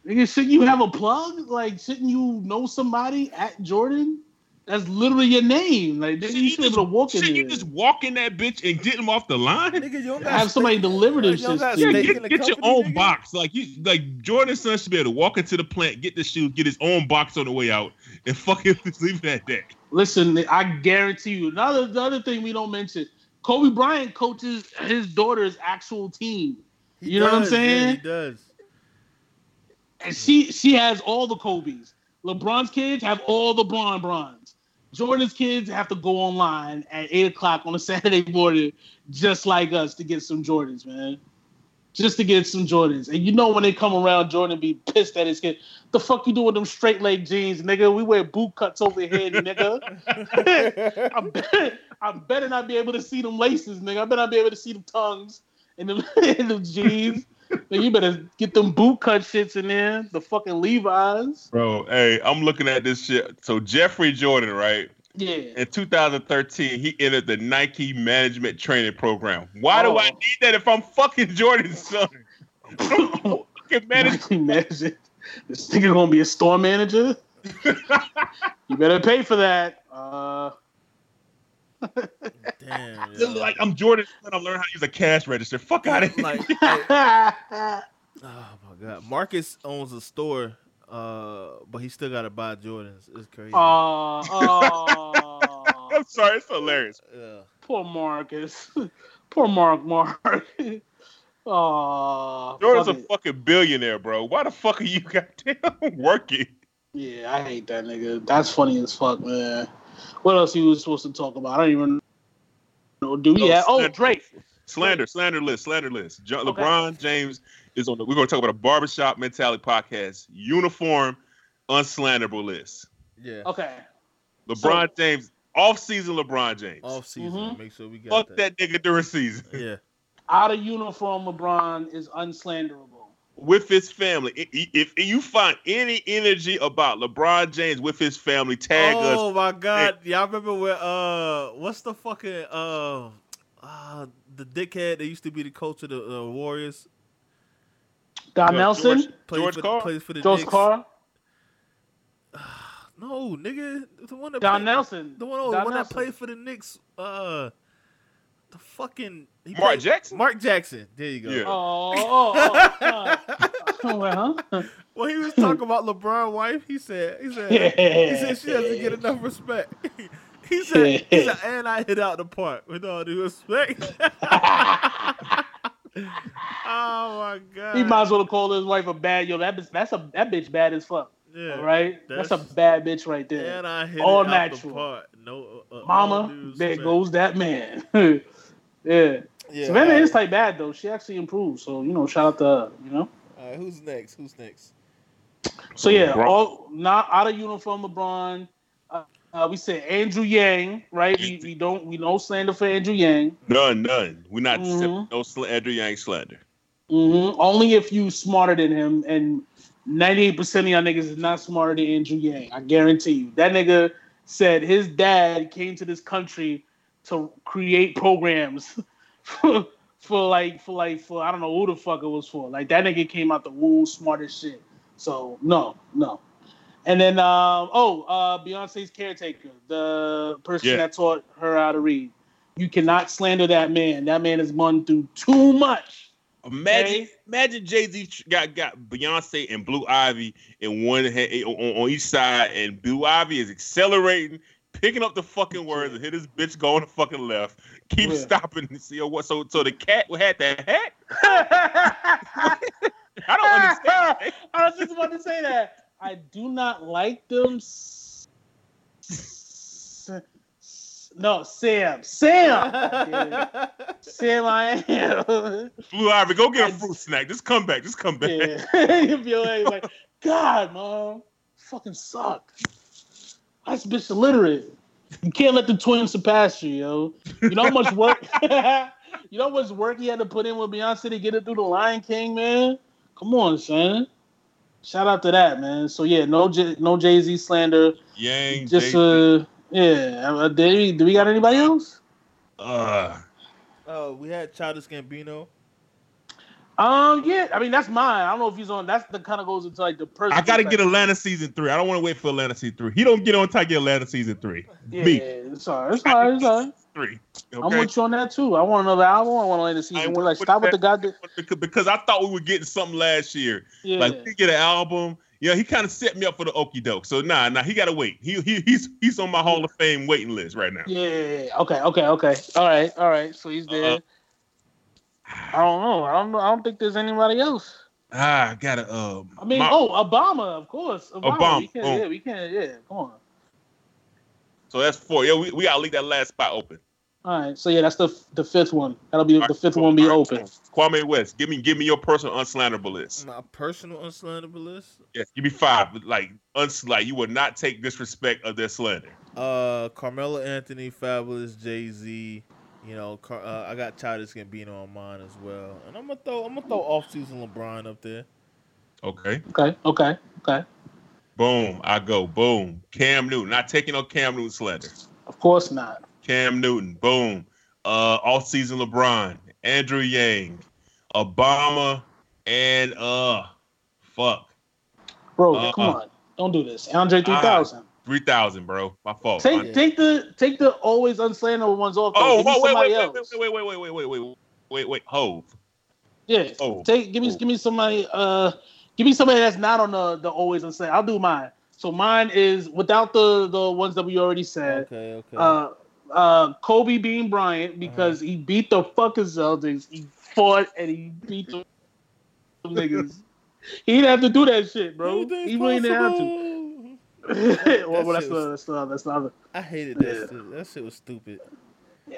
Nigga, shouldn't you have a plug? Like, shouldn't you know somebody at Jordan? That's literally your name. Like, nigga, you should be able to walk in Shit, there. you just walk in that bitch and get him off the line. Nigga, you don't got Have somebody deliver this shit got to you. Yeah, steak get, in the get your own nigga? box. Like you, like Jordan's son should be able to walk into the plant, get the shoes, get his own box on the way out, and fucking just leave it at that. Listen, I guarantee you. Another the other thing we don't mention: Kobe Bryant coaches his daughter's actual team, He You know what I'm does, yeah, saying? he does. and she she has all the Kobe's. LeBron's kids have all the Bron Brons. Jordan's kids have to go online at eight o'clock on a Saturday morning, just like us, to get some Jordans, man. Just to get some Jordans. And you know when they come around, Jordan be pissed at his kid. The fuck you do with them straight leg jeans, nigga? We wear boot cuts over here, nigga. I better, I better not be able to see them laces, nigga. I better not be able to see them tongues in them, in them jeans. You better get them boot cut shits in there. The fucking Levi's. Bro, hey, I'm looking at this shit. So Jeffrey Jordan, right? Yeah. In 2013, he entered the Nike Management Training Program. Why do I Oh. need that if I'm fucking Jordan's son? fucking manage. Imagine this nigga gonna be a store manager. you better pay for that. Uh, Damn. yo. Like I'm Jordan, son. I'm learning how to use a cash register. Fuck out of here. like, like, oh my god, Marcus owns a store, uh, but he still gotta buy Jordans. It's crazy. uh, uh, I'm sorry, it's hilarious. yeah. poor Marcus. poor Mark. Mark. Oh, Jordan's a fucking billionaire, bro. Why the fuck are you goddamn working? yeah. I hate that nigga. That's funny as fuck, man. What else he was supposed to talk about? I don't even know. Do we Oh, have? Oh, Slander. Drake. Slander, slander list, slander list. Jo- Okay. LeBron James is on the. We're going to talk about a barbershop mentality podcast. Uniform, unslanderable list. Yeah. Okay. LeBron James, off season. LeBron James. Off season, Mhm. make sure we got Fuck that nigga during season Yeah. Out of uniform, LeBron is unslanderable. With his family. I- I- If you find any energy about LeBron James with his family, tag us. oh my god, y'all remember where? Uh, what's the fucking uh, uh, the dickhead that used to be the coach of the uh, Warriors? Don Yo, Nelson, George- Plays George for, Karl? Plays for the George Knicks. Karl, No, nigga, the one that Don played- Nelson, The one, oh, the one that played for the Knicks. Uh, the fucking he Mark played- Jackson? Mark Jackson. There you go. Yeah. Oh, oh, oh, oh. well, huh? He was talking about LeBron's wife, he said, he said, he said she doesn't get enough respect. he said, he said, and I hit out the park with all due respect. oh my god. he might as well call his wife a bad. Yo, that bitch, that's a that bitch bad as fuck. yeah. All right, that's, That's- a bad bitch right there. And I hit All it out the natural. park. No, uh, Mama, due there goes that man. Yeah. Yeah. Savannah all is right. like bad though. She actually improved. So you know, shout out to her. You know. All right, who's next? Who's next? So yeah, LeBron- all not out of uniform LeBron. Uh, uh, we said Andrew Yang, right? We, we don't we no slander for Andrew Yang. None, none. We're not Mhm. no sl- Andrew Yang slander. hmm Only if you smarter than him, and ninety eight percent of y'all niggas is not smarter than Andrew Yang. I guarantee you. That nigga said his dad came to this country to create programs for, for like for like for I don't know who the fuck it was for. Like that nigga came out the womb smart as shit. So no, no. And then um oh uh Beyonce's caretaker, the person Yeah. that taught her how to read. You cannot slander that man. That man has gone through too much. Imagine, Okay. imagine Jay Z got got Beyonce and Blue Ivy in one head on, on each side, and Blue Ivy is accelerating, picking up the fucking words, and hit his bitch going to fucking left. Keep Yeah. stopping and see what. So, so the cat had the hat. I I don't understand. I was just about to say that. I do not like them. s- s- s- No, Sam. Sam. God. Sam, I am. Blue Ivy, go get a fruit snack. Just come back. Just come back. yeah. you feel like, like, God, mom, fucking suck. This bitch illiterate. You can't let the twins surpass you, yo. You know how much work. you know how much work he had to put in with Beyonce to get it through the Lion King, man. Come on, son. Shout out to that, man. So yeah, no, J- no Jay Z slander. Yang, Just Jay- uh, yeah. Uh, do, we, do we got anybody else? uh, Oh, we had Childish Gambino. Um, yeah. I mean, that's mine. I don't know if he's on. That's the kind of goes into like the person. I gotta get Atlanta season three. I don't want to wait for Atlanta season three. He don't get on I get Atlanta season three. Yeah, Me. it's all right. It's all right. It's all right. Three. I'm with you on that too. I want another album. I want to land the season. three. Like, stop with the goddamn. because, I thought we were getting something last year. Yeah. Like we get an album. Yeah, he kind of set me up for the okey doke. So nah, nah, he gotta wait. He, he he's he's on my Hall of Fame waiting list right now. yeah. Okay. Okay. Okay. All right. All right. So he's there. Uh, I don't know. I don't. I don't think there's anybody else. Ah, I gotta um. I mean, my- oh, Obama, of course. Obama. Obama, We can't, oh. Yeah, we can't. Yeah. Come on. so that's four. Yeah, we, we gotta leave that last spot open. All right. So yeah, that's the the fifth one. That'll be the fifth one. Be All right, open. Kwame West, give me give me your personal unslanderable list. My personal unslanderable list. Yes, give me five. Like uns like you would not take disrespect of their slander. Uh, Carmelo Anthony, Fabolous, Jay Z. You know, Car- uh, I got Childish Gambino on mine as well, and I'm gonna throw I'm gonna throw off season LeBron up there. Okay. Okay. Okay. Okay. Boom. I go. Boom. Cam Newton. Not taking no Cam Newton slander. Of course not. Cam Newton. Boom. Uh off season LeBron. Andrew Yang. Obama and uh fuck. Bro, Uh, come on. Don't do this. Andre 3000. Three thousand, bro. My fault. Take My- take the take the always unslanderable ones off. though. oh, whoa, wait, wait, wait, else. wait, wait, wait, wait, wait, wait, wait, wait, wait, wait, Hove. Yeah. Oh. Take give me Oh. give me somebody uh give me somebody that's not on the the always unslanderable. I'll do mine. So mine is without the the ones that we already said. Okay, okay. Uh uh Kobe Bean Bryant because he beat the fucking Celtics. He fought and he beat them niggas. He didn't have to do that shit, bro. He really didn't have to. Well, that's the that's the that's the other. I hated that. Yeah. Shit. That shit was stupid.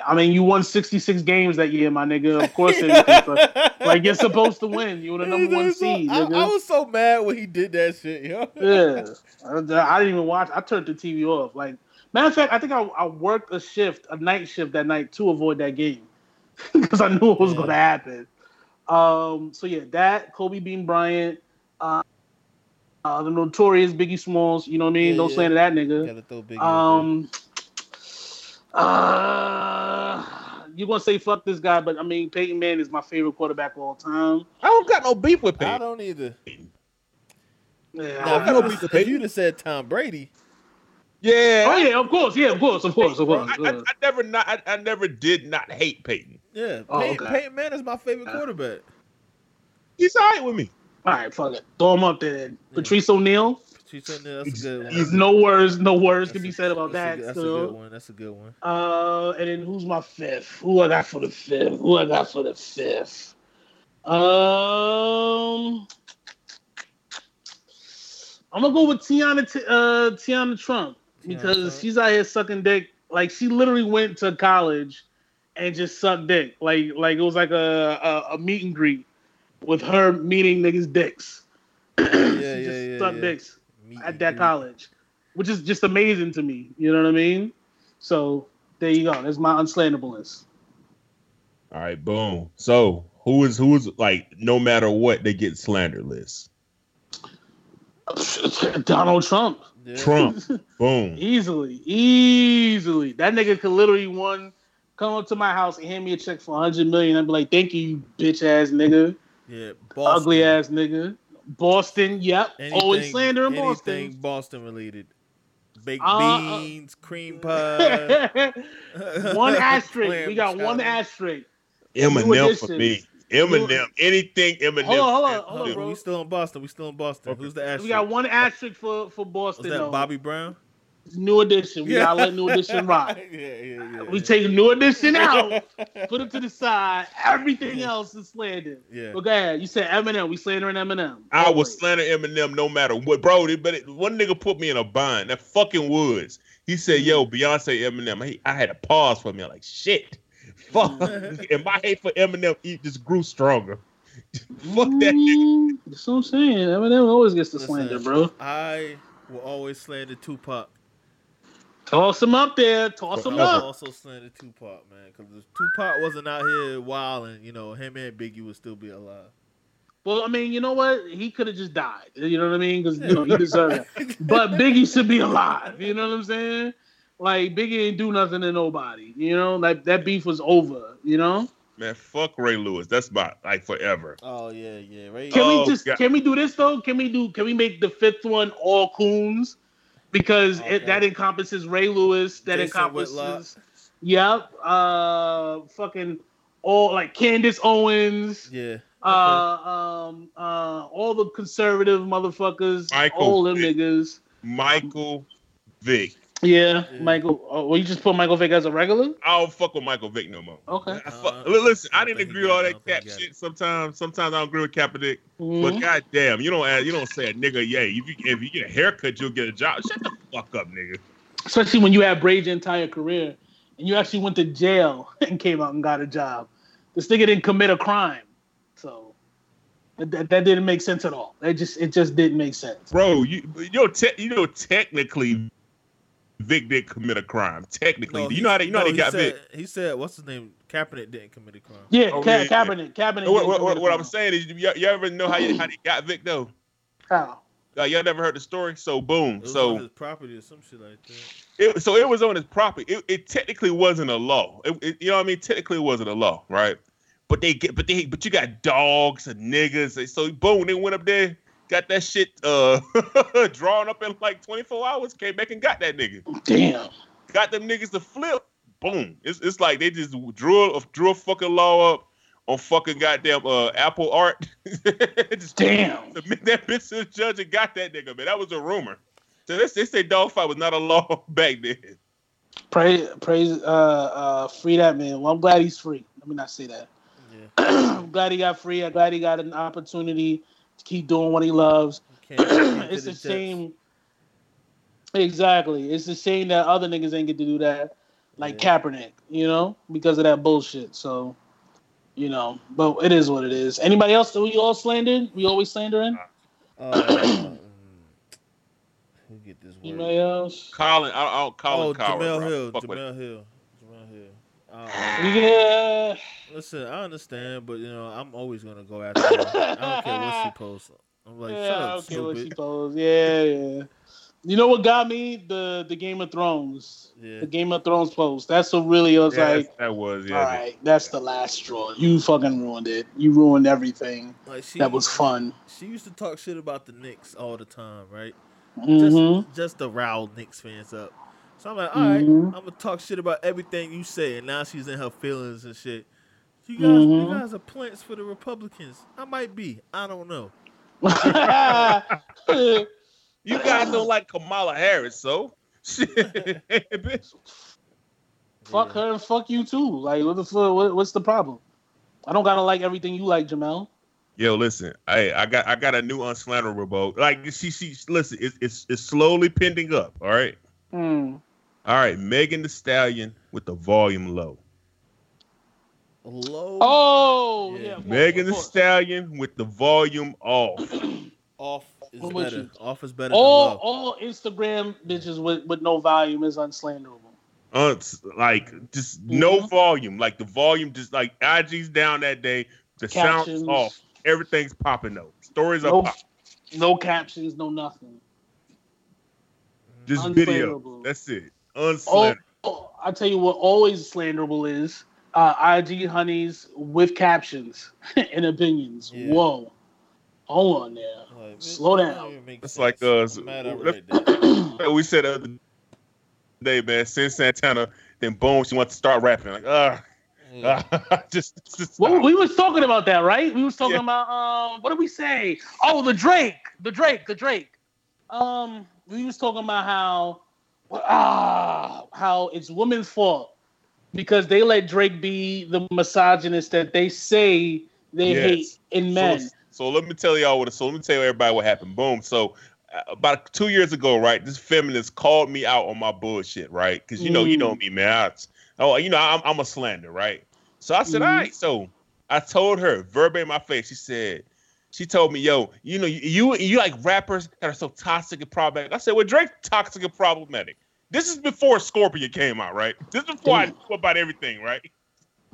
I mean, you won 66 games that year, my nigga. Of course, it, like you're supposed to win. You were the number one seed, I, nigga. I was so mad when he did that shit, yo. yeah, I, I didn't even watch. I turned the TV off. Like, matter of fact, I think I, I worked a shift, a night shift that night to avoid that game because I knew it was Yeah. going to happen. Um, so yeah, that Kobe Bean Bryant, uh, uh, the notorious Biggie Smalls. You know what I mean? Yeah, Don't yeah. slander that nigga. Gotta throw Biggie. Um, uh, you're gonna say fuck this guy, but I mean Peyton Manning is my favorite quarterback of all time. I don't got no beef with Peyton. I Peyton. don't either. Yeah. Now, I if, don't you beat just, the if Peyton. you'd have said Tom Brady, Yeah. oh yeah, of course, yeah, of course, of course, of course. I, I, I never not I, I never did not hate Peyton. yeah, Oh, Peyton, okay. Peyton Manning's my favorite quarterback. He's all right with me. All right, fuck it, throw him up there. Patrice O'Neal. She's saying that- that's a good one. He's no words, no words can That's be said about that's that. good- That's a good one. That's a good one. Uh, and then who's my fifth? Who I got for the fifth? Who I got for the fifth? Um, I'm gonna go with Tiana, T- uh, Tiana Trump because Trump. she's out here sucking dick. Like she literally went to college and just sucked dick. Like like it was like a a, a meet and greet with her meeting niggas' dicks. yeah, yeah, just yeah, sucked yeah. dicks Meet at that greet. college, which is just amazing to me. You know what I mean? So there you go. That's my unslanderableness. All right, boom. So who is who is like no matter what they get slanderless? Donald Trump, Yeah. Trump. boom. easily, easily. That nigga could literally one come up to my house and hand me a check for a hundred million. I'd be like, "Thank you, you bitch ass nigga, Yeah, Boston. ugly ass nigga." Boston, yep, always Anything- slander in anything Boston. Boston related. Baked Uh, uh, beans, cream pie. one asterisk. We Clam got one asterisk. Eminem for me. Eminem. Anything Eminem. Hold on, hold on, hold on, bro. we still in Boston. We still in Boston. Okay. Who's the asterisk? We got one asterisk for for Was Boston. that though. Bobby Brown? New edition. We gotta let new edition rock. yeah, yeah, yeah. We take new edition out, put it to the side. Everything else is slandered. Yeah. Okay, you said Eminem. We slandering Eminem. I Always. was slander Eminem no matter what, bro. But it, one nigga put me in a bind. That fucking Woods. He said, "Yo, Beyonce, Eminem." He, I had a pause for me. I'm like, shit, fuck. and my hate for Eminem it just grew stronger. fuck that nigga. Mm, That's what I'm saying. Eminem always gets the Listen, slander, bro. I will always slander Tupac. Toss him up there. Toss him I will up. also slander Tupac, man, because if Tupac wasn't out here wilding, you know, him and Biggie would still be alive. Well, I mean, you know what? He could have just died. You know what I mean? Because you know he deserved it. But Biggie should be alive. You know what I'm saying? Like Biggie ain't do nothing to nobody. You know, like that beef was over. You know? Man, fuck Ray Lewis. That's my like forever. Oh yeah, yeah, right. Can Oh, we just God. can we do this though? Can we do? Can we make the fifth one all coons? Because Okay. it, that encompasses Ray Lewis. That Jason encompasses. Whitlock. Yep. Uh, fucking all like Candace Owens. Yeah. Uh, um, uh, all the conservative motherfuckers, Michael all them Vick. niggas. Michael Vick. Yeah, Yeah. Michael. Oh, well, you just put Michael Vick as a regular? I don't fuck with Michael Vick no more. Okay. I Uh, fuck, I- listen, I I didn't agree with all that cap he got shit. Sometimes, sometimes I don't agree with Kaepernick. But Mhm. goddamn, you don't add, you don't say a nigga, yeah. If you if you get a haircut, you'll get a job. Shut the fuck up, nigga. Especially when you had braid your entire career and you actually went to jail and came out and got a job. This nigga didn't commit a crime, so that, that, that didn't make sense at all. It just it just didn't make sense. Bro, you you know, te- you know, technically, Vick did commit a crime. Technically, No, you know how they, you know how they got said, Vick. He said, "What's his name? Kaepernick didn't commit a crime." Yeah, Oh, Ka- yeah, yeah. Kaepernick, Kaepernick. What, what, what, what I'm saying is, you, you ever know how, you, how they got Vick though? How? Uh, y'all never heard the story? So boom, It was so on his property or some shit like that. it, so it was on his property. It, it technically wasn't a law. It, it- you know what I mean? Technically, it wasn't a law, right? But they get, but they, but you got dogs and niggas. So boom, they went up there, got that shit uh drawn up in like 24 hours. Came back and got that nigga. Damn. Got them niggas to flip. Boom. It's it's like they just drew a drew a fucking law up on fucking goddamn uh Apple Art. just Damn. submit that bitch to the judge and got that nigga, man. That was a rumor. So they, they say dog fight was not a law back then. Praise, praise, uh, uh, free that man. Well, I'm glad he's free. Let me not say that. Yeah. I'm glad he got free. I'm glad he got an opportunity to keep doing what he loves. Can't, can't it's a the Jets. shame. Exactly. It's a shame that other niggas ain't get to do that, like Yeah. Kaepernick, you know, because of that bullshit. So, you know, but it is what it is. Anybody else that we all slandered? We always slandering? Uh, who get this word? Anybody else? Colin, I, I don't Colin Oh, Cowherd, Jemele. Hill. Fuck with Jemele Hill. Jemele Hill. Uh, Yeah. Listen, I understand, but you know, I'm always gonna go after her. I don't care what she posts. I'm like, yeah, shut yeah, up, okay, what she stupid. posed. Yeah, yeah. You know what got me? The the Game of Thrones. Yeah. The Game of Thrones post. That's what really was Yeah, like, that was yeah. all right, that's the last straw. You fucking ruined it. You ruined everything. Like she, That was fun. She used to talk shit about the Knicks all the time, right? Mm-hmm. Just, just to rile Knicks fans up. So I'm like, all right, Mhm. I'm gonna talk shit about everything you say, and now she's in her feelings and shit. You guys, Mhm. you guys are plants for the Republicans. I might be. I don't know. You guys don't like Kamala Harris, so fuck her and fuck you too. Like, what the fuck? What, what's the problem? I don't gotta like everything you like, Jemele. Yo, listen, I I got I got a new unslanderable. Like she she listen, it's it's it's slowly pending up. All right, Hmm. all right. Megan Thee Stallion with the volume low. Low. Oh Yeah. yeah. Megan of the course. Stallion with the volume off. Off is I'm better. you. Off is better All than all Instagram bitches with, with no volume is unslanderable. Uh, it's like just no Mhm. volume. Like the volume, just like IG's down that day. The Captions. sound's off. Everything's popping though. Stories are No, no captions, no nothing. just video. That's it. Oh, Unslanderable. oh, I tell you what, always slanderable is uh, IG honeys with captions and opinions. Yeah. Whoa, hold on there. Like, Slow it down. don't even make It's sense. like, uh, I'm mad I let's- read that. Like we said the other day, man. Since Santana, then boom, she wants to start rapping. Like, uh, Yeah. just, just Well, we was talking about that, right? We was talking Yeah. about um, what did we say? Oh, the Drake, the Drake, the Drake. Um, we was talking about how ah how it's women's fault because they let Drake be the misogynist that they say they Yes. hate in men. So, so let me tell y'all what. So let me tell everybody what happened. Boom. So uh, about two years ago, right? This feminist called me out on my bullshit, right? Because you know, you know Mm. me, man. I, oh, you know, I'm, I'm a slander, right? So I said, Mhm. all right. So I told her verbatim in my face. She said, she told me, yo, you know, you you, you like rappers that are so toxic and problematic. I said, well, Drake toxic and problematic. This is before Scorpion came out, right? This is before I Mm. knew about everything, right?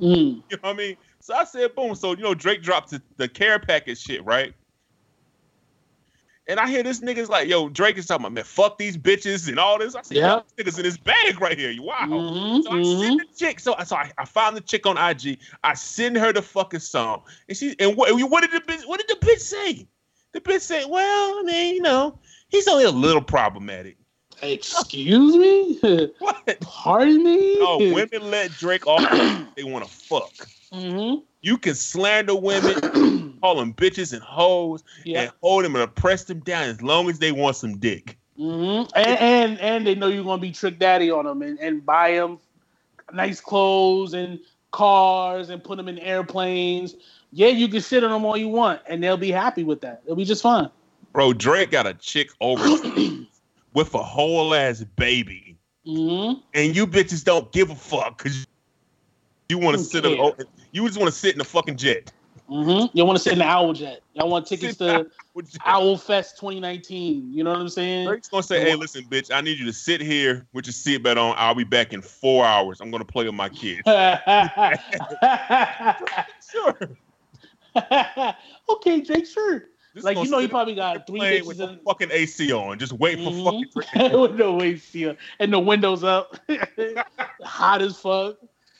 Mm. You know what I mean? So I said, boom. So, you know, Drake dropped the, the care package shit, right? And I hear this nigga's like, yo, Drake is talking about, man, fuck these bitches and all this. I see this nigga's in his bag right here. Wow. Mhm, So I mhm. send the chick. So, so I, I found the chick on IG. I send her the fucking song. And she and what, what did the bitch what did the bitch say? The bitch said, Well, I mean, you know, he's only a little problematic. Excuse me? What? Pardon me? No, women let Drake off they want to fuck. hmm You can slander women, call them bitches and hoes, yeah. and hold them and oppress them down as long as they want some dick. hmm And, and and they know you're gonna be trick daddy on them and, and buy them nice clothes and cars and put them in airplanes. Yeah, you can shit on them all you want, and they'll be happy with that. It'll be just fine. Bro, Drake got a chick overseas with a whole ass baby, hmm and you bitches don't give a fuck because you want to sit. In, care. you just want to sit in the fucking jet. hmm You want to sit in the Owl Jet? Y'all want tickets Sit to Owl Fest 2019? You know what I'm saying? Drake's gonna say, "Hey, listen, bitch, I need you to sit here with your seatbelt on. I'll be back in four hours. I'm gonna play with my kids." sure. okay, Drake, sure. Just Like you know, he probably got three with bitches the in. fucking AC on. Just wait for Mhm. fucking with no AC and the windows up, hot as fuck.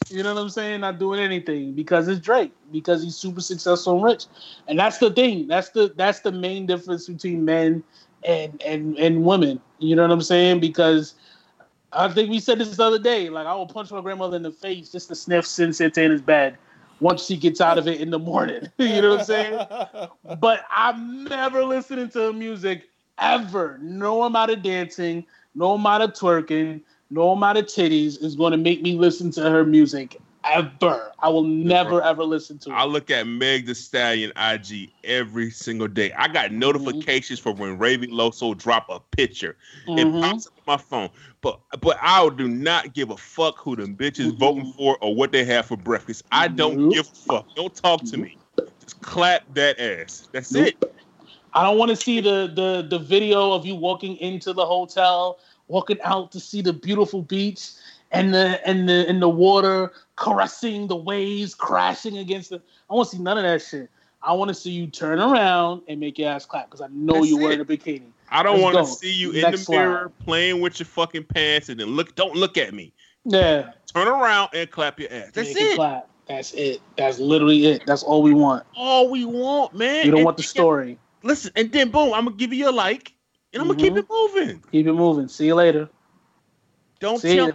You know what I'm saying? Not doing anything because it's Drake because he's super successful and rich, and that's the thing. That's the that's the main difference between men and and and women. You know what I'm saying? Because I think we said this the other day. Like I will punch my grandmother in the face just to sniff Sin Santana's bed once she gets out of it in the morning. you know what I'm saying? but I'm never listening to her music ever. No amount of dancing, no amount of twerking, no amount of titties is going to make me listen to her music ever. I will never ever listen to it. I look at Meg Thee Stallion IG every single day. I got Mm-hmm. notifications for when Raven Loso drop a picture. It Mhm. pops up on my phone. But but I do not give a fuck who them bitches Mhm. voting for or what they have for breakfast. I don't give a fuck. Don't talk to me. Just clap that ass. That's it. I don't want to see the the the video of you walking into the hotel, walking out to see the beautiful beach and the and the in the water caressing the waves crashing against the. I want to see none of that shit. I want to see you turn around and make your ass clap because I know That's you're wearing it. a bikini. I don't want to see you in the mirror playing with your fucking pants and then look. Don't look at me. Yeah, Turn around and clap your ass. That's make it it. clap. That's it. That's literally it. That's all we want. All we want, man. You don't And want the then- story. Listen, and then boom, I'm gonna give you a like, and I'm gonna keep mm-hmm. it moving. Keep it moving. See you later. Don't See tell. ya.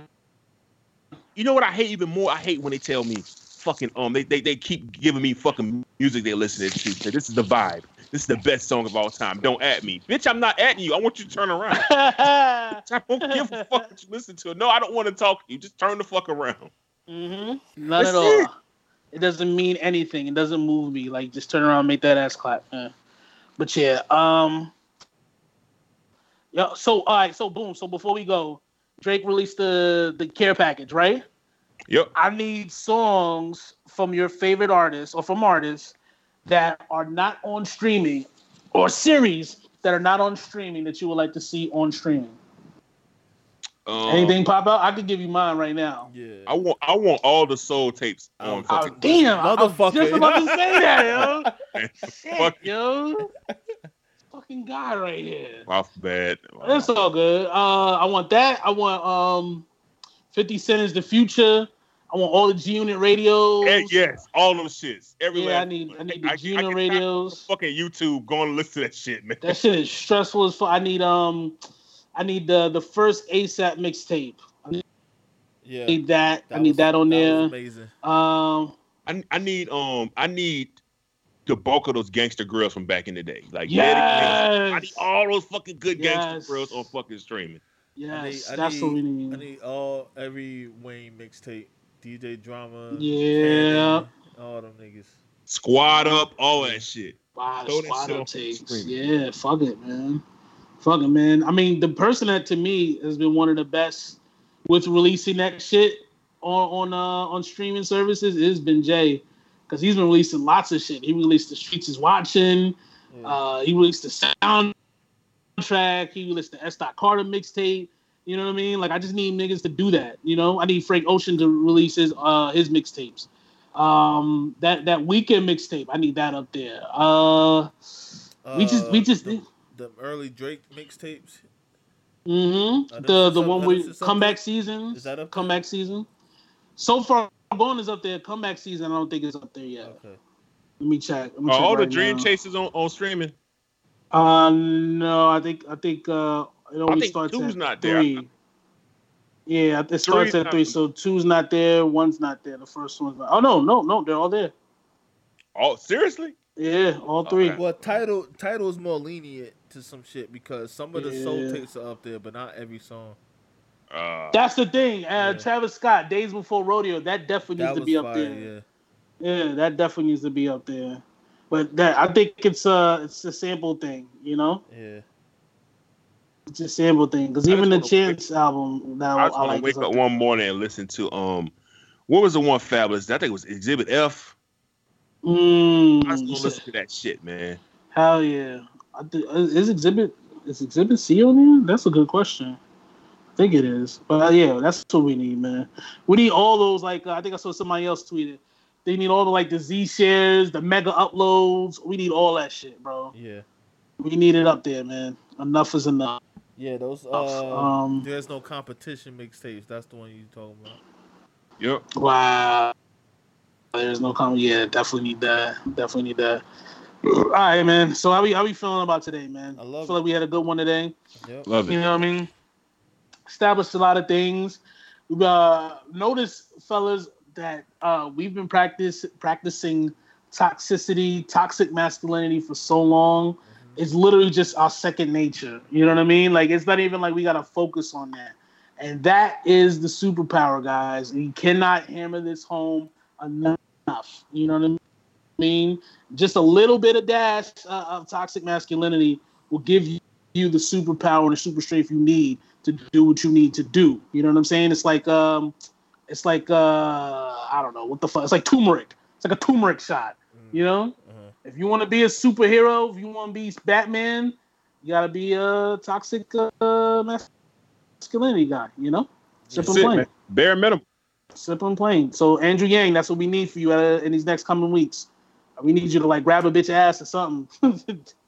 You know what I hate even more? I hate when they tell me fucking um they they, they keep giving me fucking music they're listening to. This is the vibe. This is the best song of all time. Don't at me, bitch. I'm not at you. I want you to turn around. I don't give a fuck what you listen to. No, I don't want to talk to you. Just turn the fuck around. hmm None That's at all. it. It. doesn't mean anything. It doesn't move me. Like just turn around, and make that ass clap. Yeah. But yeah, um, yeah. So all right. So boom. So before we go, Drake released the the care package, right? Yep. I need songs from your favorite artists or from artists that are not on streaming or series that are not on streaming that you would like to see on streaming? Um, Anything pop out? I could give you mine right now. Yeah. I want I want all the soul tapes Oh, on Oh, fucking damn, I was Motherfucker. just about to say that, yo. Shit, Fuck. yo. Fucking guy right here. off bad. That's all good. Uh, I want that. I want um, Fifty Cent is the future. I want all the G Unit radios. Hey, yes, all them shits. Every Yeah, I need I need I- I the G Unit radios. Fucking YouTube, going to listen to that shit, man. That shit is stressful as fuck. I need um, I need the the first ASAP mixtape. I Yeah. need that. I need was- that on was there. amazing. Um, I, I need um I need the bulk of those Gangsta Grillz from back in the day. Like dedicated- I need all those fucking good Yes. Gangsta Grillz on fucking streaming. yes, I need- I that's what we need. I need all every Wayne mixtape, DJ Drama. Yeah. Candy, all them niggas. Squad up, all that shit. Wow, Throw squad up on takes. Yeah, fuck it, man. Fuck it, man. I mean, the person that to me has been one of the best with releasing that shit on on uh on streaming services is been Jay. Cause he's been releasing lots of shit. He released the Streets is Watching. Yeah. Uh, he released the soundtrack. He released the S. Dot Carter mixtape. You know what I mean? Like I just need niggas to do that. You know, I need Frank Ocean to release his uh his mixtapes. Um, that that Weeknd mixtape, I need that up there. Uh, we just we Uh, just the, the early Drake mixtapes. mm-hmm. Uh, the the one with this is up comeback season. Is that up comeback season? So far, Gone is up there. Comeback season, I don't think it's up there yet. Okay. Let me check. Let me Are check all the Dream now. Chasers on, on streaming? Uh, no, I think I think uh, it always think starts two's at not there. three. Yeah, it starts at three. So two's not there. One's not there. The first one's not. Oh no, no, no, they're all there. Oh, seriously? Yeah, all three. Okay. Well, Tidal Tidal is more lenient to some shit because some of the soul Yeah. tapes are up there, but not every song. Uh, That's the thing. Uh, Yeah. Travis Scott, Days Before Rodeo, that definitely That needs to be up fire, there. yeah. Yeah, that definitely needs to be up there. But that I think it's uh it's a sample thing, you know. Yeah. It's a sample thing because even the just wanna wake- Chance album that I I, just want like to wake up up one morning and listen to um, what was the one Fabolous? I think it was Exhibit F. Mm, I just you want to listen to that shit, man. Hell yeah! I thi- is is exhibit is exhibit C on there? That's a good question. I think it is, but uh, yeah, that's what we need, man. We need all those like uh, I think I saw somebody else tweeted. They need all the like the Z shares, the mega uploads. We need all that shit, bro. Yeah. We need it up there, man. Enough is enough. Yeah, those uh Um, there's no competition mixtapes. That's the one you talking about. Yep. Wow. There's no comment. Yeah, definitely need that. Definitely need that. All right, man. So how we how we feeling about today, man? I love feel like we had a good one today. Yep. Love You it. You know what I mean? Established a lot of things. Uh, noticed, fellas, that uh, we've been practice practicing toxicity, toxic masculinity for so long. It's literally just our second nature. You know what I mean? Like it's not even like we gotta focus on that. And that is the superpower, guys. You cannot hammer this home enough. You know what I mean? Just a little bit of dash uh, of toxic masculinity will give you you the superpower and the super strength you need to do what you need to do. You know what I'm saying? It's like um, it's like uh, I don't know what the fuck. It's like turmeric. It's like a turmeric shot. You know? Uh-huh. If you want to be a superhero, if you want to be Batman, you gotta be a toxic uh, masculinity guy. You know? Simple and plain. Bare minimum. Simple and plain. So Andrew Yang, that's what we need for you uh, in these next coming weeks. We need you to like grab a bitch ass or something.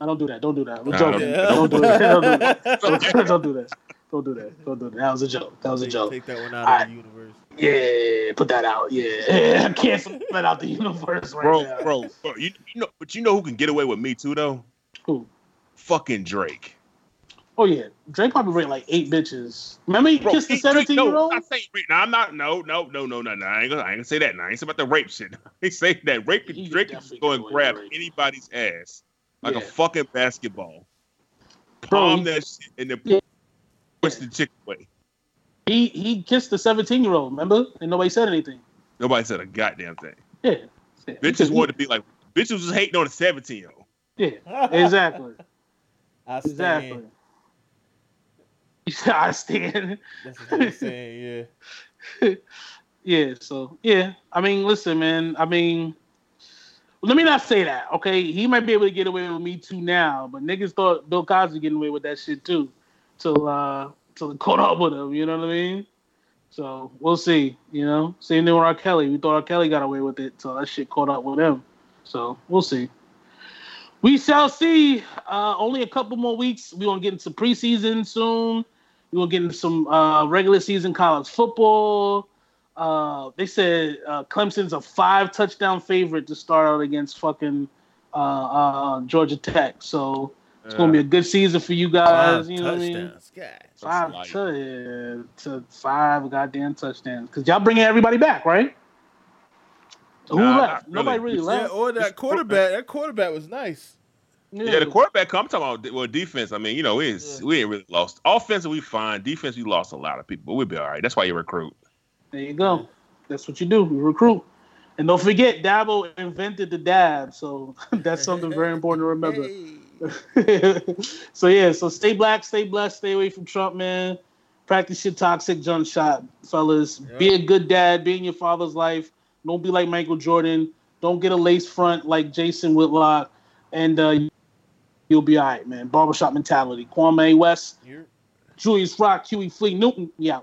no, don't do that. Don't do that. We're Nah, joking. Yeah. Don't do that. Don't do that. Don't, don't do that. Don't do that. Don't do that. That was a joke. That was a joke. take that one out Alright. of the universe. Yeah, put that out. Yeah, cancel that out the universe right Bro, now. bro, bro, you, you know, but you know who can get away with me too, though? Who? Fucking Drake. Oh yeah, Drake probably raped like eight bitches. Remember he Bro, kissed the he- seventeen year old. I'm not saying rape. No, I'm not. No, no, no, no, no, no. I ain't gonna, I ain't gonna say that. Now. I ain't say about the rape shit. I ain't say that. Rape, He Drake can definitely go and grab rape. anybody's ass like a fucking basketball. Bro, Palm he- that shit and then Yeah. push the chick away. He he kissed the seventeen year old. Remember? And nobody said anything. Nobody said a goddamn thing. Yeah. yeah. Bitches wanted to be like, bitches was hating on a 17 year old. Yeah, exactly, I stand. exactly. I stand. That's what I'm saying. Yeah. yeah so yeah i mean listen man i mean let me not say that. Okay, he might be able to get away with me too now, but niggas thought Bill Cosby getting away with that shit too, till uh till caught up with him. You know what I mean? So we'll see. You know, same thing with R. Kelly. We thought R. Kelly got away with it, so that shit caught up with him. So we'll see. We shall see. Uh, only a couple more weeks. We're gonna get into preseason soon. We're gonna get into some uh, regular season college football. Uh, they said uh, Clemson's a five touchdown favorite to start out against fucking uh, uh, Georgia Tech. So it's gonna be a good season for you guys. Five you know what I mean? touchdowns. God. Five light. to, to five goddamn touchdowns. Cause y'all bringing everybody back, right? Who Nah, left? not Nobody really. really Yeah, left. or that quarterback. That quarterback was nice. Yeah, the quarterback. come- I'm talking about well defense. I mean, you know, it's Yeah. we ain't really lost. Offense, we fine. Defense, we lost a lot of people, but we'll be all right. That's why you recruit. There you go. That's what you do. You recruit. And don't forget, Dabo invented the dab, so that's something very important to remember. Hey. so yeah, so stay black, stay blessed, stay away from Trump, man. Practice your toxic jump shot, fellas. Yeah. Be a good dad. Be in your father's life. Don't be like Michael Jordan. Don't get a lace front like Jason Whitlock, and uh, you'll be all right, man. Barbershop mentality. Kwame West, You're- Julius Rock, Huey Fleet, Newton. Yeah.